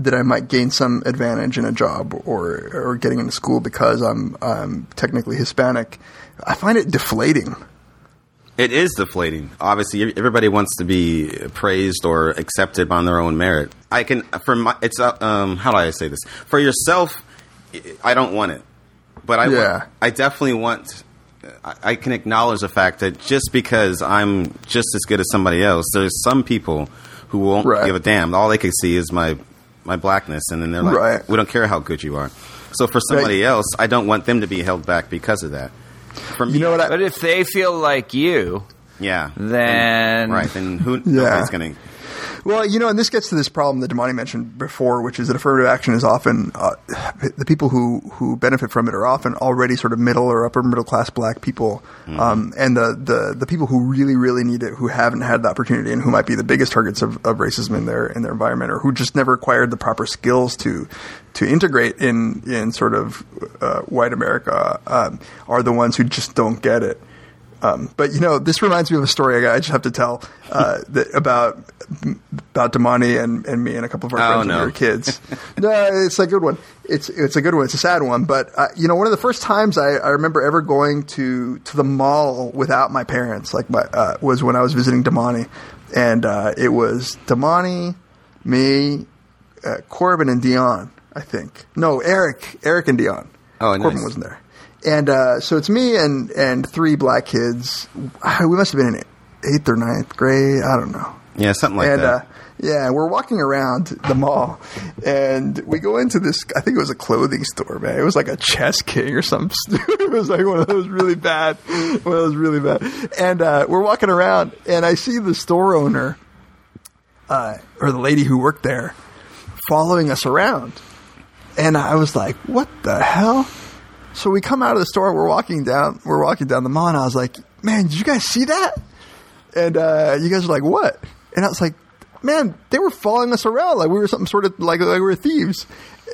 that I might gain some advantage in a job or or getting into school because I'm I'm technically Hispanic, I find it deflating. It is deflating. Obviously, everybody wants to be praised or accepted on their own merit. I can, for my, it's, uh, um, how do I say this? For yourself, I don't want it, but I, Yeah. want, I definitely want. I, I can acknowledge the fact that just because I'm just as good as somebody else, there's some people who won't Right. give a damn. All they can see is my my blackness, and then they're like, Right. "We don't care how good you are." So for somebody else, I don't want them to be held back because of that. For me, You know what? I, But if they feel like you, yeah, then right, then who? Yeah. Nobody's going to. Well, you know, and this gets to this problem that Damani mentioned before, which is that affirmative action is often uh, the people who who benefit from it are often already sort of middle or upper middle class black people, um, and the, the the people who really really need it, who haven't had the opportunity, and who might be the biggest targets of, of racism in their in their environment, or who just never acquired the proper skills to to integrate in in sort of uh, white America, um, are the ones who just don't get it. Um, but you know, this reminds me of a story I I just have to tell uh, that about about Damani and, and me and a couple of our Oh, friends when no. we were kids. no, it's a good one. It's it's a good one. It's a sad one, but uh, you know, one of the first times I, I remember ever going to to the mall without my parents, like my uh, was when I was visiting Damani, and uh, it was Damani, me, uh, Corbin, and Dion. I think no, Eric, Eric and Dion. Oh, Corbin nice. wasn't there. And uh, so it's me and and three black kids. We must have been in eighth or ninth grade. I don't know. Yeah, something like and that. uh, yeah, we're walking around the mall, and we go into this. I think it was a clothing store, man. It was like a Chess King or something. it was like one of those really bad, one of those really bad. And uh, we're walking around, and I see the store owner, uh, or the lady who worked there, following us around, and I was like, "What the hell?" So we come out of the store. We're walking down. We're walking down the mall, and I was like, "Man, did you guys see that?" And uh, you guys are like, "What?" And I was like, "Man, they were following us around like we were something sort of like like we were thieves."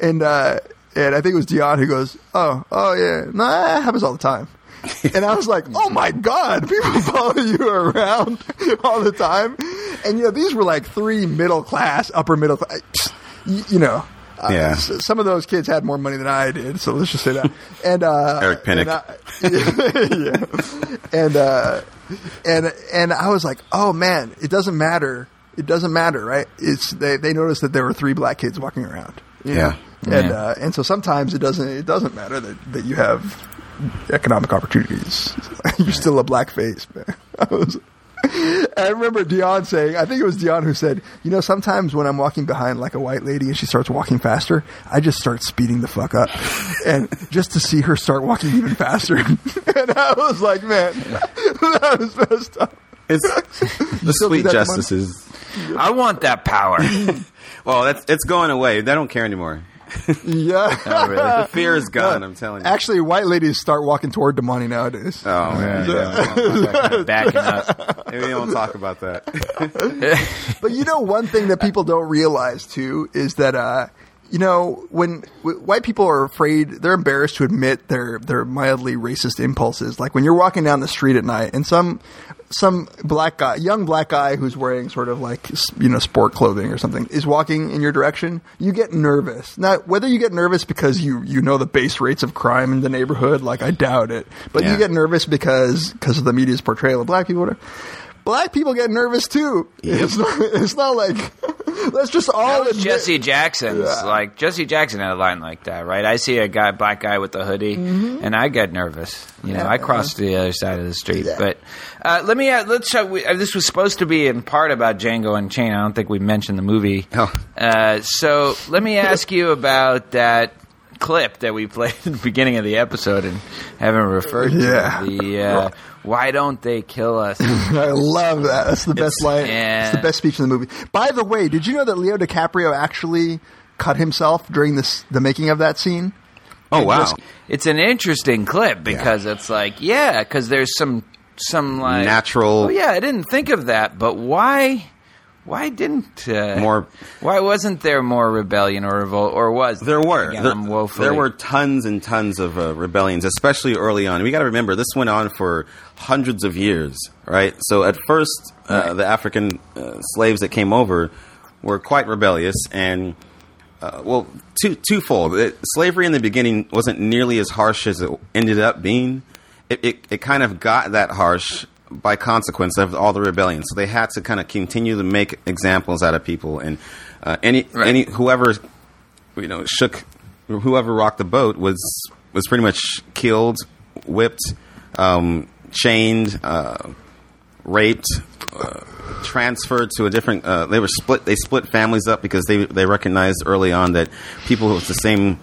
And uh, and I think it was Dion who goes, "Oh, oh yeah, no, that happens all the time." and I was like, "Oh my god, people follow you around all the time." And you know, these were like three middle class, upper middle class. You know, uh, Yeah. s- some of those kids had more money than I did, so let's just say that. And uh, Eric Pinnock. and I- yeah. and uh, and and I was like, oh man, it doesn't matter. It doesn't matter, right? It's they they noticed that there were three black kids walking around. Yeah. know? and Yeah. uh, and so sometimes it doesn't it doesn't matter that, that you have economic opportunities. You're still a black face, man. I was. I remember Dion saying, I think it was Dion who said, you know, sometimes when I'm walking behind like a white lady and she starts walking faster, I just start speeding the fuck up. and just to see her start walking even faster. and I was like, man, that was messed up. It's the sweet that to justice is. I want that power. Well, that's it's going away. They don't care anymore. Yeah. The fear is gone. I'm telling you. Actually, white ladies start walking toward the money nowadays. oh man, yeah. Backing up. maybe we don't talk about that. But you know, one thing that people don't realize too is that, uh, you know, when w- white people are afraid, they're embarrassed to admit their their mildly racist impulses. Like when you're walking down the street at night, and some some black guy, young black guy who's wearing sort of like you know sport clothing or something, is walking in your direction, you get nervous. Now, whether you get nervous because you you know the base rates of crime in the neighborhood, like I doubt it, but you get nervous because because of the media's portrayal of black people. Whatever. Black people get nervous too. It's not. It's not like let's just all That admit- Jesse Jackson's. Yeah. Like Jesse Jackson had a line like that, right? I see a guy, black guy with a hoodie, and I get nervous. You know, I cross to the other side of the street. Yeah. But uh, let me. Uh, let's. Uh, we, uh, this was supposed to be in part about Django Unchained. I don't think we mentioned the movie. Oh. Uh, so let me ask you about that clip that we played at the beginning of the episode and haven't referred to. Yeah. The uh, why don't they kill us? I love that. That's the best line. yeah. It's the best speech in the movie. By the way, did you know that Leo DiCaprio actually cut himself during this the making of that scene? Oh wow! It's, it's an interesting clip because it's like, yeah, because there's some some like Natural- Oh yeah, I didn't think of that, but why? Why didn't uh, More- Why wasn't there more rebellion or revolt, or was There were Again, there, woefully- there were tons and tons of uh, rebellions, especially early on. We got to remember this went on for hundreds of years, right? So at first, uh, the African uh, slaves that came over were quite rebellious, and uh, well, two twofold. It, slavery in the beginning wasn't nearly as harsh as it ended up being. It, it it kind of got that harsh by consequence of all the rebellion. So they had to kind of continue to make examples out of people, and uh, any any whoever you know shook whoever rocked the boat was was pretty much killed, whipped, um, chained, uh, raped, uh, transferred to a different. Uh, they were split. They split families up because they they recognized early on that people with the same.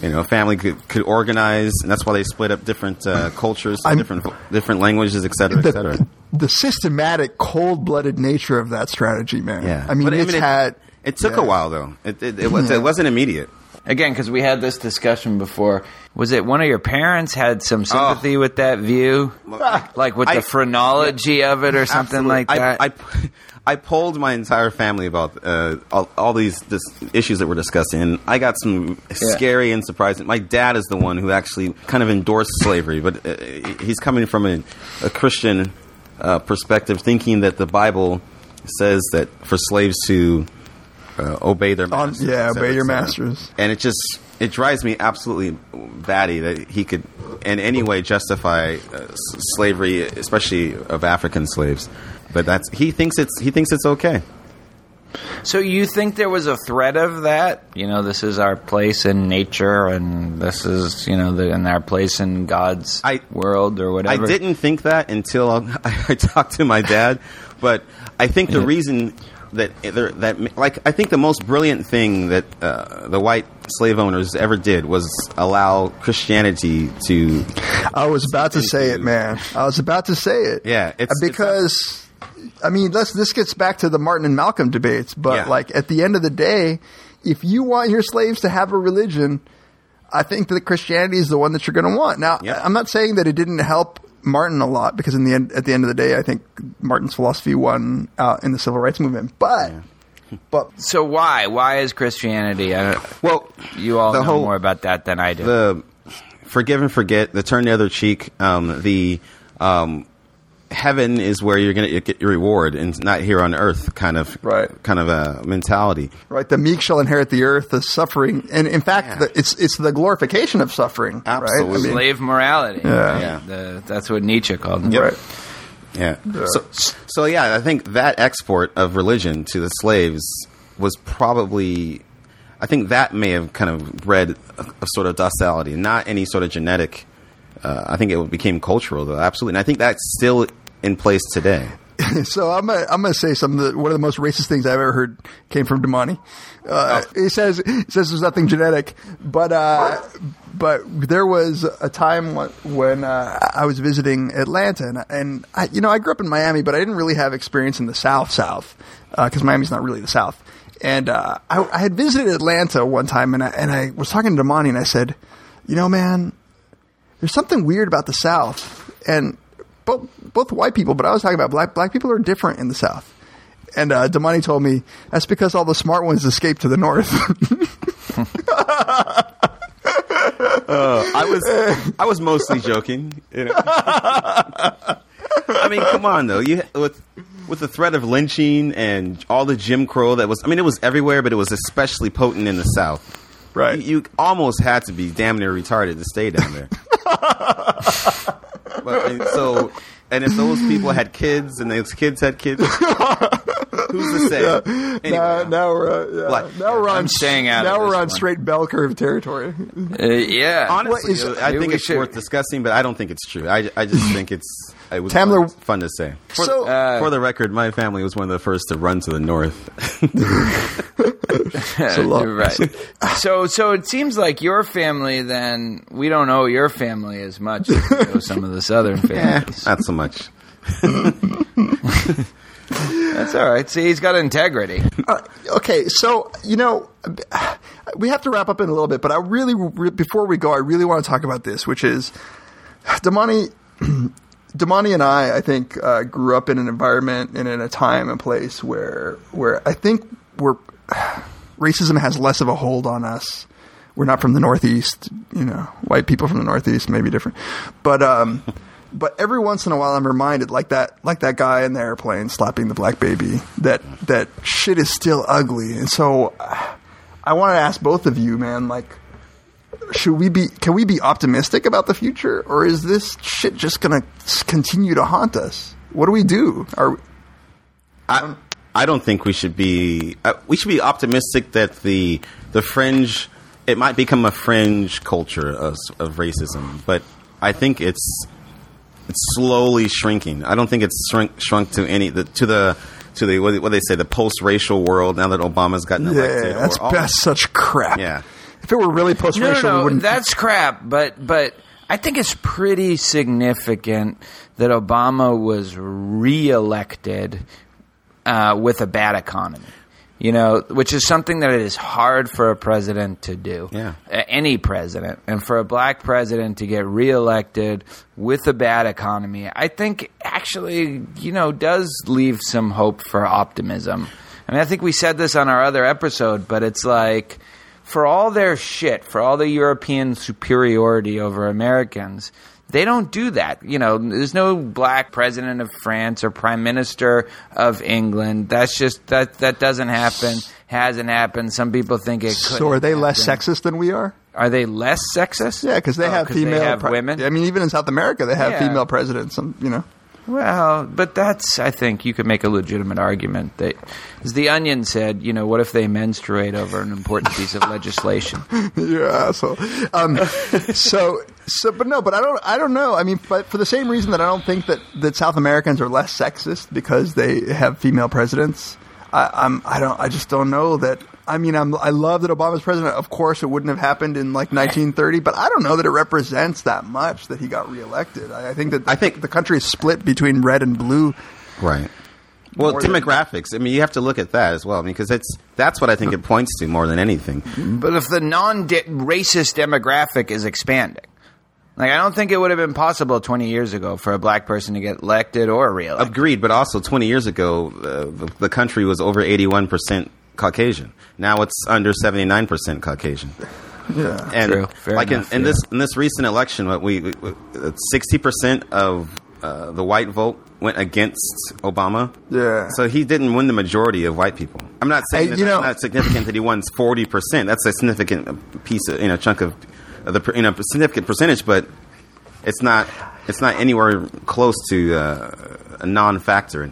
You know, family could, could organize, and that's why they split up different uh, cultures, I'm- different different languages, et cetera, et cetera. The, the systematic, cold-blooded nature of that strategy, man. Yeah, I mean, But, it's it, had. It took yeah. a while though. It it, it, was, Yeah. it wasn't immediate. Again because we had this discussion before. Was it one of your parents had some sympathy with that view, like with I- the phrenology of it or something Absolutely. like that? I, I, I polled my entire family about uh, all, all these this issues that we're discussing, and I got some scary and surprising. My dad is the one who actually kind of endorsed slavery, but uh, he's coming from a, a Christian uh, perspective, thinking that the Bible says that for slaves to uh, obey their On- masters. yeah, obey your masters. And it just it drives me absolutely batty that he could in any way justify uh, s- slavery, especially of African slaves. But that's he thinks it's he thinks it's okay. So you think there was a threat of that? You know, this is our place in nature, and this is you know, the, and our place in God's I- world or whatever. I didn't think that until I, I talked to my dad. But I think the reason that that like I think the most brilliant thing that uh, the white slave owners ever did was allow Christianity to I was about to say it, man. I was about to say it. Yeah, it's- because I mean, let's, this gets back to the Martin and Malcolm debates. But Yeah. like at the end of the day, if you want your slaves to have a religion, I think that Christianity is the one that you're going to want. Now, Yeah. I'm not saying that it didn't help Martin a lot because in the end, at the end of the day, I think Martin's philosophy won out in the civil rights movement. But, but So why? Why is Christianity? I don't, well you all know whole- more about that than I do. the forgive and forget, the turn the other cheek, um, the um, heaven is where you're going to get your reward, and not here on earth. Kind of Right. kind of a mentality. right, the meek shall inherit the earth, the suffering, and in fact, Yeah. the, it's it's the glorification of suffering. Right? I Absolutely. mean, Slave morality. Yeah. Yeah. The, that's what Nietzsche called it. right. Yeah. So, so yeah, I think that export of religion to the slaves was probably, I think that may have kind of bred a, a sort of docility, not any sort of genetic. Uh, I think it became cultural, though. Absolutely, and I think that's still in place today. So I'm gonna, I'm going to say something that one of the most racist things I've ever heard came from Damani. Uh, He says he says there's nothing genetic, but uh, but there was a time when- when uh, I was visiting Atlanta, and, and I, you know I grew up in Miami, but I didn't really have experience in the South South because Miami's not really the South. And uh, I, I had visited Atlanta one time, and I, and I was talking to Damani, and I said, you know, man, there's something weird about the South, and both both white people, but I was talking about black black people are different in the South. And uh, Damani told me that's because all the smart ones escaped to the north. I was I was mostly joking. You know? I mean, come on though. You with with the threat of lynching and all the Jim Crow that was. I mean, it was everywhere, but it was especially potent in the South. Right. You, you almost had to be damn near retarded to stay down there. but and so, and if those people had kids and those kids had kids, who's to say? Anyway, now, now we're uh, yeah. Now we're on I'm staying out Now we're on one. straight bell curve territory. Uh, yeah. honestly, is- I think it's should- worth discussing, but I don't think it's true. I, I just think it's it was Tamler- fun, fun to say. For, So- Uh, for the record, my family was one of the first to run to the north. It's right. So, so it seems like your family. Then we don't owe your family as much as we owe some of the southern families. not so much. That's all right. See, he's got integrity. Uh, okay, so you know, we have to wrap up in a little bit, but I really, re- before we go, I really want to talk about this, which is Damani. Damani and I, I think, uh, grew up in an environment and in a time and place where, where I think we're racism has less of a hold on us. We're not from the Northeast, you know, white people from the Northeast may be different, but um, but every once in a while I'm reminded, like that, like that guy in the airplane slapping the black baby, that that shit is still ugly, and so I want to ask both of you, man, like. Should we be? Can we be optimistic about the future, or is this shit just gonna continue to haunt us? What do we do? Are I, I don't think we should be. Uh, we should be optimistic that the the fringe. It might become a fringe culture of, of racism, but I think it's it's slowly shrinking. I don't think it's shrunk shrunk to any the, to the to the what, what they say the post racial world now that Obama's gotten elected. yeah, that's all- that's such crap. Yeah. If it were really post racial, no, we no, wouldn't. that's crap. But but I think it's pretty significant that Obama was reelected uh, with a bad economy. You know, which is something that it is hard for a president to do. Yeah. Any president, and for a black president to get reelected with a bad economy, I think actually, you know, does leave some hope for optimism. I mean, I think we said this on our other episode, but it's like for all their shit, for all the European superiority over Americans, they don't do that. You know, there's no black president of France or prime minister of England. That's just that that doesn't happen. Hasn't happened. Some people think it could. so are they less sexist than we are? Are they less sexist? Yeah, because they Oh, have 'cause they female have pre- women? I mean, even in South America, they have Yeah. female presidents. You know, Well, but that's I think you could make a legitimate argument that, as the Onion said, you know, what if they menstruate over an important piece of legislation? yeah. So, um, so, so, but no, but I don't, I don't know. I mean, but for the same reason that I don't think that that South Americans are less sexist because they have female presidents. I, I'm, I don't, I just don't know that. I mean, I'm, I love that Obama's president. Of course, it wouldn't have happened in like 1930, but I don't know that it represents that much that he got reelected. I, I think that I think the country is split between red and blue. Right. Well, More than- demographics. I mean, you have to look at that as well. I mean, because it's that's what I think it points to more than anything. But if the non-racist demographic is expanding, like I don't think it would have been possible 20 years ago for a black person to get elected or reelected. Agreed, but also 20 years ago, uh, the, the country was over 81% Caucasian. Now it's under 79% Caucasian. Yeah. And True. Fair like enough, in, in yeah. this in this recent election, what we, we uh, 60% of uh, the white vote went against Obama. Yeah. So he didn't win the majority of white people. I'm not saying Hey, that you that's know- not significant that he won 40%. That's a significant piece of, you know, chunk of, of the, you know, significant percentage, but it's not, it's not anywhere close to uh, a non-factor.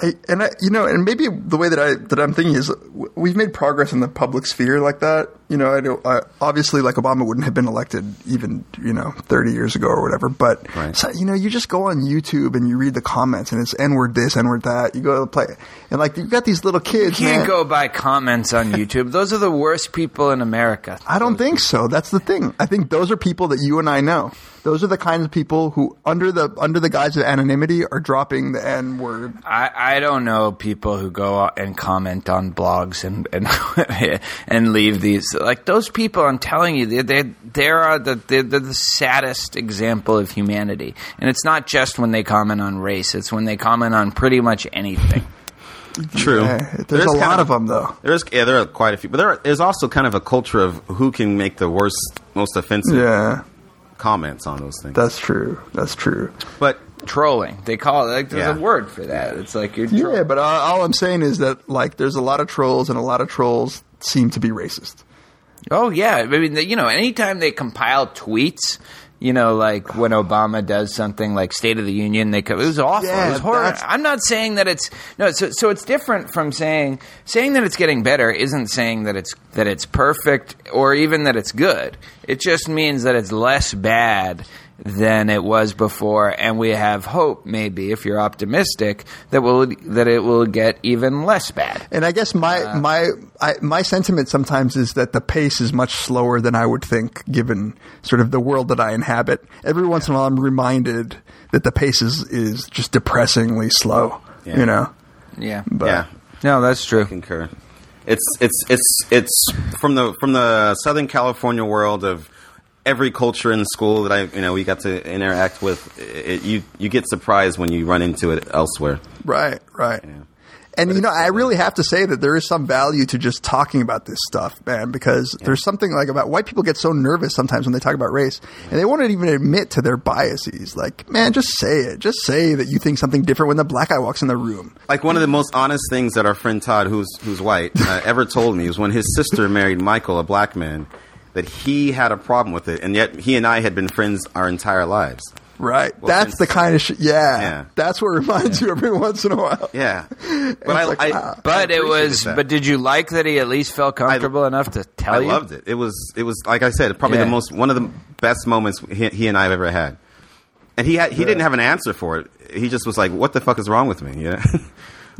I, and I, you know, and maybe the way that I that I'm thinking is we've made progress in the public sphere like that. You know, I don't, I, obviously, like Obama wouldn't have been elected even you know 30 years ago or whatever. But Right. so, you know, you just go on YouTube and you read the comments, and it's N word this, N word that. You go to the play, and like you got these little kids. You can't man. go by comments on YouTube. Those are the worst people in America. I don't think so. That's the thing. I think those are people that you and I know. Those are the kinds of people who, under the under the guise of anonymity, are dropping the N word. I, I don't know people who go out and comment on blogs and and and leave these like those people. I'm telling you, they they they are the they're, they're the saddest example of humanity. And it's not just when they comment on race; it's when they comment on pretty much anything. True. Yeah, there's a lot of them though. There's yeah, there are quite a few, but there are, there's also kind of a culture of who can make the worst, most offensive Yeah, comments on those things. that's true. That's true. but Trolling, they call it. Like, there's Yeah. a word for that. It's like you're. Yeah, but uh, all I'm saying is that like there's a lot of trolls, and a lot of trolls seem to be racist. Oh yeah, I mean, you know, anytime they compile tweets, you know, like when Obama does something like State of the Union, they co- it was awful. Yeah, it was horrible. I'm not saying that it's no. So, so it's different from saying saying that it's getting better. Isn't saying that it's that it's perfect or even that it's good. It just means that it's less bad than it was before, and we have hope, maybe if you're optimistic, that will that it will get even less bad. And I guess my uh, my I, my sentiment sometimes is that the pace is much slower than I would think, given sort of the world that I inhabit. Every once in a while, I'm reminded that the pace is is just depressingly slow. Yeah. You know, Yeah, but yeah, no, that's true. concur. It's it's it's it's from the from the Southern California world of every culture in school that I you know we got to interact with. It, you you get surprised when you run into it elsewhere. right, right. And you know, I really have to say that there is some value to just talking about this stuff, man, because there's something like about white people get so nervous sometimes when they talk about race, and they won't even admit to their biases. Like, man, just say it. Just say that you think something different when the black guy walks in the room. Like one of the most honest things that our friend Todd, who's who's white, uh, ever told me was when his sister married Michael, a black man, that he had a problem with it, and yet he and I had been friends our entire lives. Right. Well, that's the kind of shit. Yeah, Yeah. That's what reminds you every once in a while. Yeah, but I, like, I, wow. But I it was. that. But did you like that he at least felt comfortable enough to tell I you? loved it. It was it was like I said, probably Yeah. the most one of the best moments he, he and I have ever had. And he had, he didn't have an answer for it. He just was like, "What the fuck is wrong with me?" Yeah.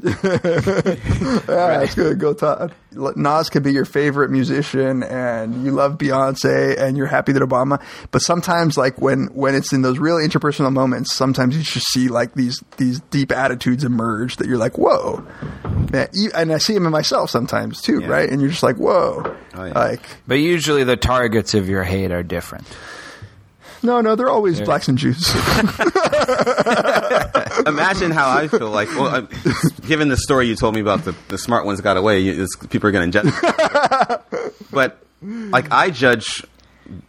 Yeah, that's good. Go Todd. Nas could be your favorite musician, and you love Beyonce, and you're happy that Obama. But sometimes, like when when it's in those really interpersonal moments, sometimes you just see like these these deep attitudes emerge that you're like, whoa. Man, you- and I see them in myself sometimes too, Yeah. right? And you're just like, whoa. Oh, yeah. Like, But usually the targets of your hate are different. no, no, they're always blacks and Jews. Imagine how I feel like. Well, uh, given the story you told me about the, the smart ones got away, you, it's, people are going to judge. but like I judge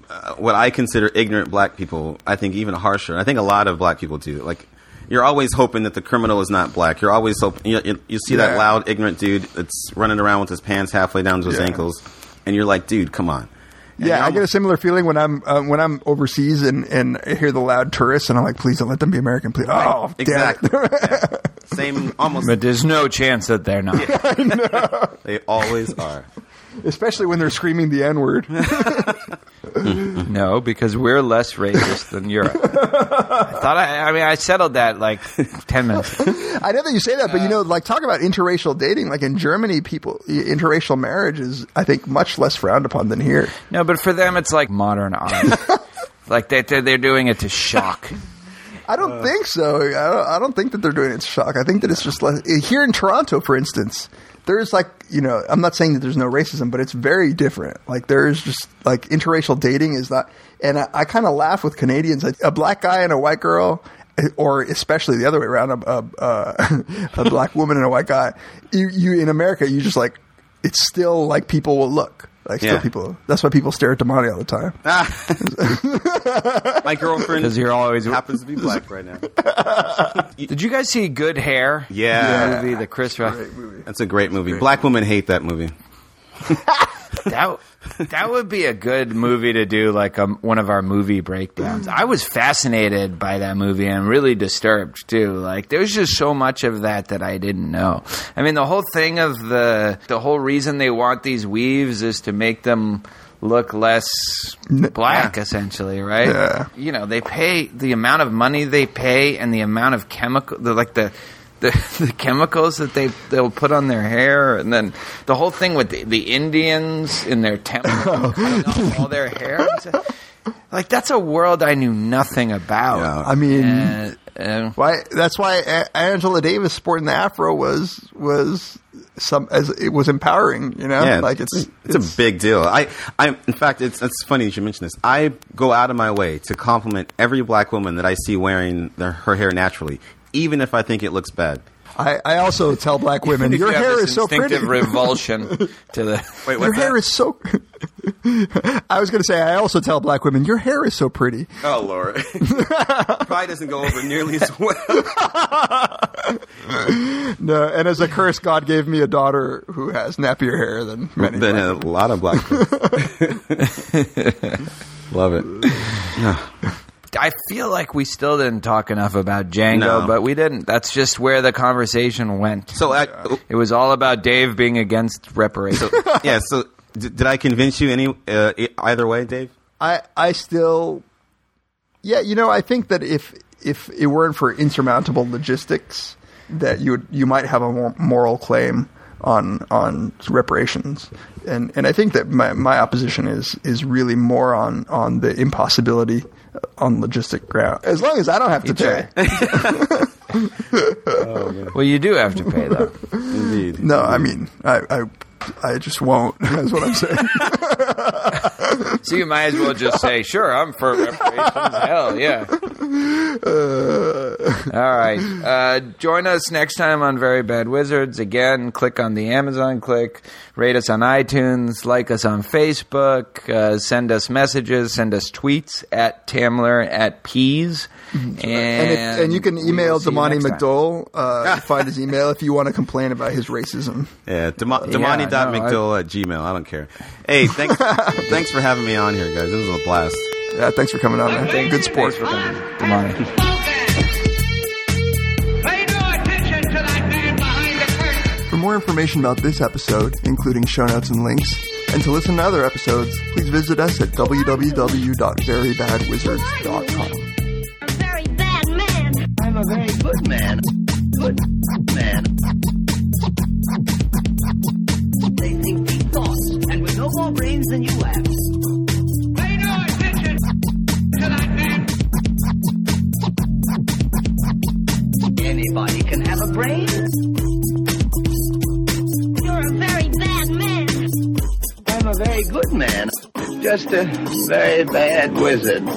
uh, what I consider ignorant black people. I think even harsher. I think a lot of black people do. Like you're always hoping that the criminal is not black. You're always hoping you, you, you see that loud ignorant dude that's running around with his pants halfway down to his Yeah. ankles, and you're like, dude, come on. And Yeah, I get a similar feeling when I'm uh, when I'm overseas and, and I hear the loud tourists, and I'm like, please don't let them be American, please. Oh, damn it. exactly Yeah. same almost. But there's no chance that they're not. They always are. Especially when they're screaming the N word. No, because we're less racist than Europe. I thought I, I mean, I settled that like 10 minutes ago. I know that you say that, but you know, like talk about interracial dating. Like in Germany, people interracial marriage is, I think, much less frowned upon than here. No, but for them, it's like modern art. like they, they're, they're doing it to shock. I don't think so. I don't, I don't think that they're doing it to shock. I think that it's just less, here in Toronto, for instance. There's like you know, I'm not saying that there's no racism, but it's very different. Like there's just like interracial dating is not, and I, I kind of laugh with Canadians. Like, a black guy and a white girl, or especially the other way around, a, a, a, a black woman and a white guy. You, you in America, you just like it's still like people will look. Like still Yeah. people. That's why people stare at Damani all the time. My girlfriend 'Cause you're always- happens to be black right now. Did you guys see Good Hair? Yeah. The movie, the Chris Rock. That's a great movie. Black women hate that movie. That that would be a good movie to do, like um, one of our movie breakdowns. I was fascinated by that movie and really disturbed too. Like there's just so much of that that I didn't know. I mean, the whole thing of the the whole reason they want these weaves is to make them look less black, essentially, right? Yeah. You know, they pay the amount of money they pay and the amount of chemical, the, like the. The, the chemicals that they they'll put on their hair, and then the whole thing with the, the Indians in their temple, cutting all their hair. Like that's a world I knew nothing about. Yeah. I mean, And, uh, Why? That's why Angela Davis sporting the afro was was some as it was empowering. You know, Yeah, like it's it's, a big deal. I, I, in fact, it's it's funny you should mention this. I go out of my way to compliment every black woman that I see wearing their, her hair naturally, even if I think it looks bad. I, I also tell black women, your you have hair this is so pretty. instinctive revulsion to the. Wait, your hair that? is so. I was going to say, I also tell black women, your hair is so pretty. Oh Lord, probably doesn't go over nearly as well. No, and as a curse, God gave me a daughter who has nappier hair than many. than a lot of black people. Love it. I feel like we still didn't talk enough about Django, No. but we didn't. That's just where the conversation went. So, I, it was all about Dave being against reparations. yeah. So, d- did I convince you any uh, either way, Dave? I I still Yeah, you know, I think that if if it weren't for insurmountable logistics, that you would, you might have a more moral claim on on reparations. And and I think that my, my opposition is is really more on on the impossibility on logistic ground. As long as I don't have to pay. Well, you do have to pay though. Indeed. No, I mean, I, I, I just won't. That's what I'm saying. So you might as well just say, "Sure, I'm for reparations." Hell yeah! All right. Uh, join us next time on Very Bad Wizards. Again, click on the Amazon click, rate us on iTunes, like us on Facebook, uh, send us messages, send us tweets at Tamler at Peas. And, and, if, and you can email see you Damani next time. McDole. Uh, find his email if you want to complain about his racism. Yeah, Dema- Yeah, Damani.mcdill at gmail. I don't care. Hey, thanks, thanks for having me on here, guys. This was a blast. Yeah, thanks for coming on, man. Thank Good sport. Thanks for coming. Damani. Pay no attention to that man behind the curtain. For more information about this episode, including show notes and links, and to listen to other episodes, please visit us at www.verybadwizards.com. I'm a very good man. Good man. They think deep thoughts, and with no more brains than you have. Pay no attention to that man. Anybody can have a brain. You're a very bad man. I'm a very good man. Just a very bad wizard.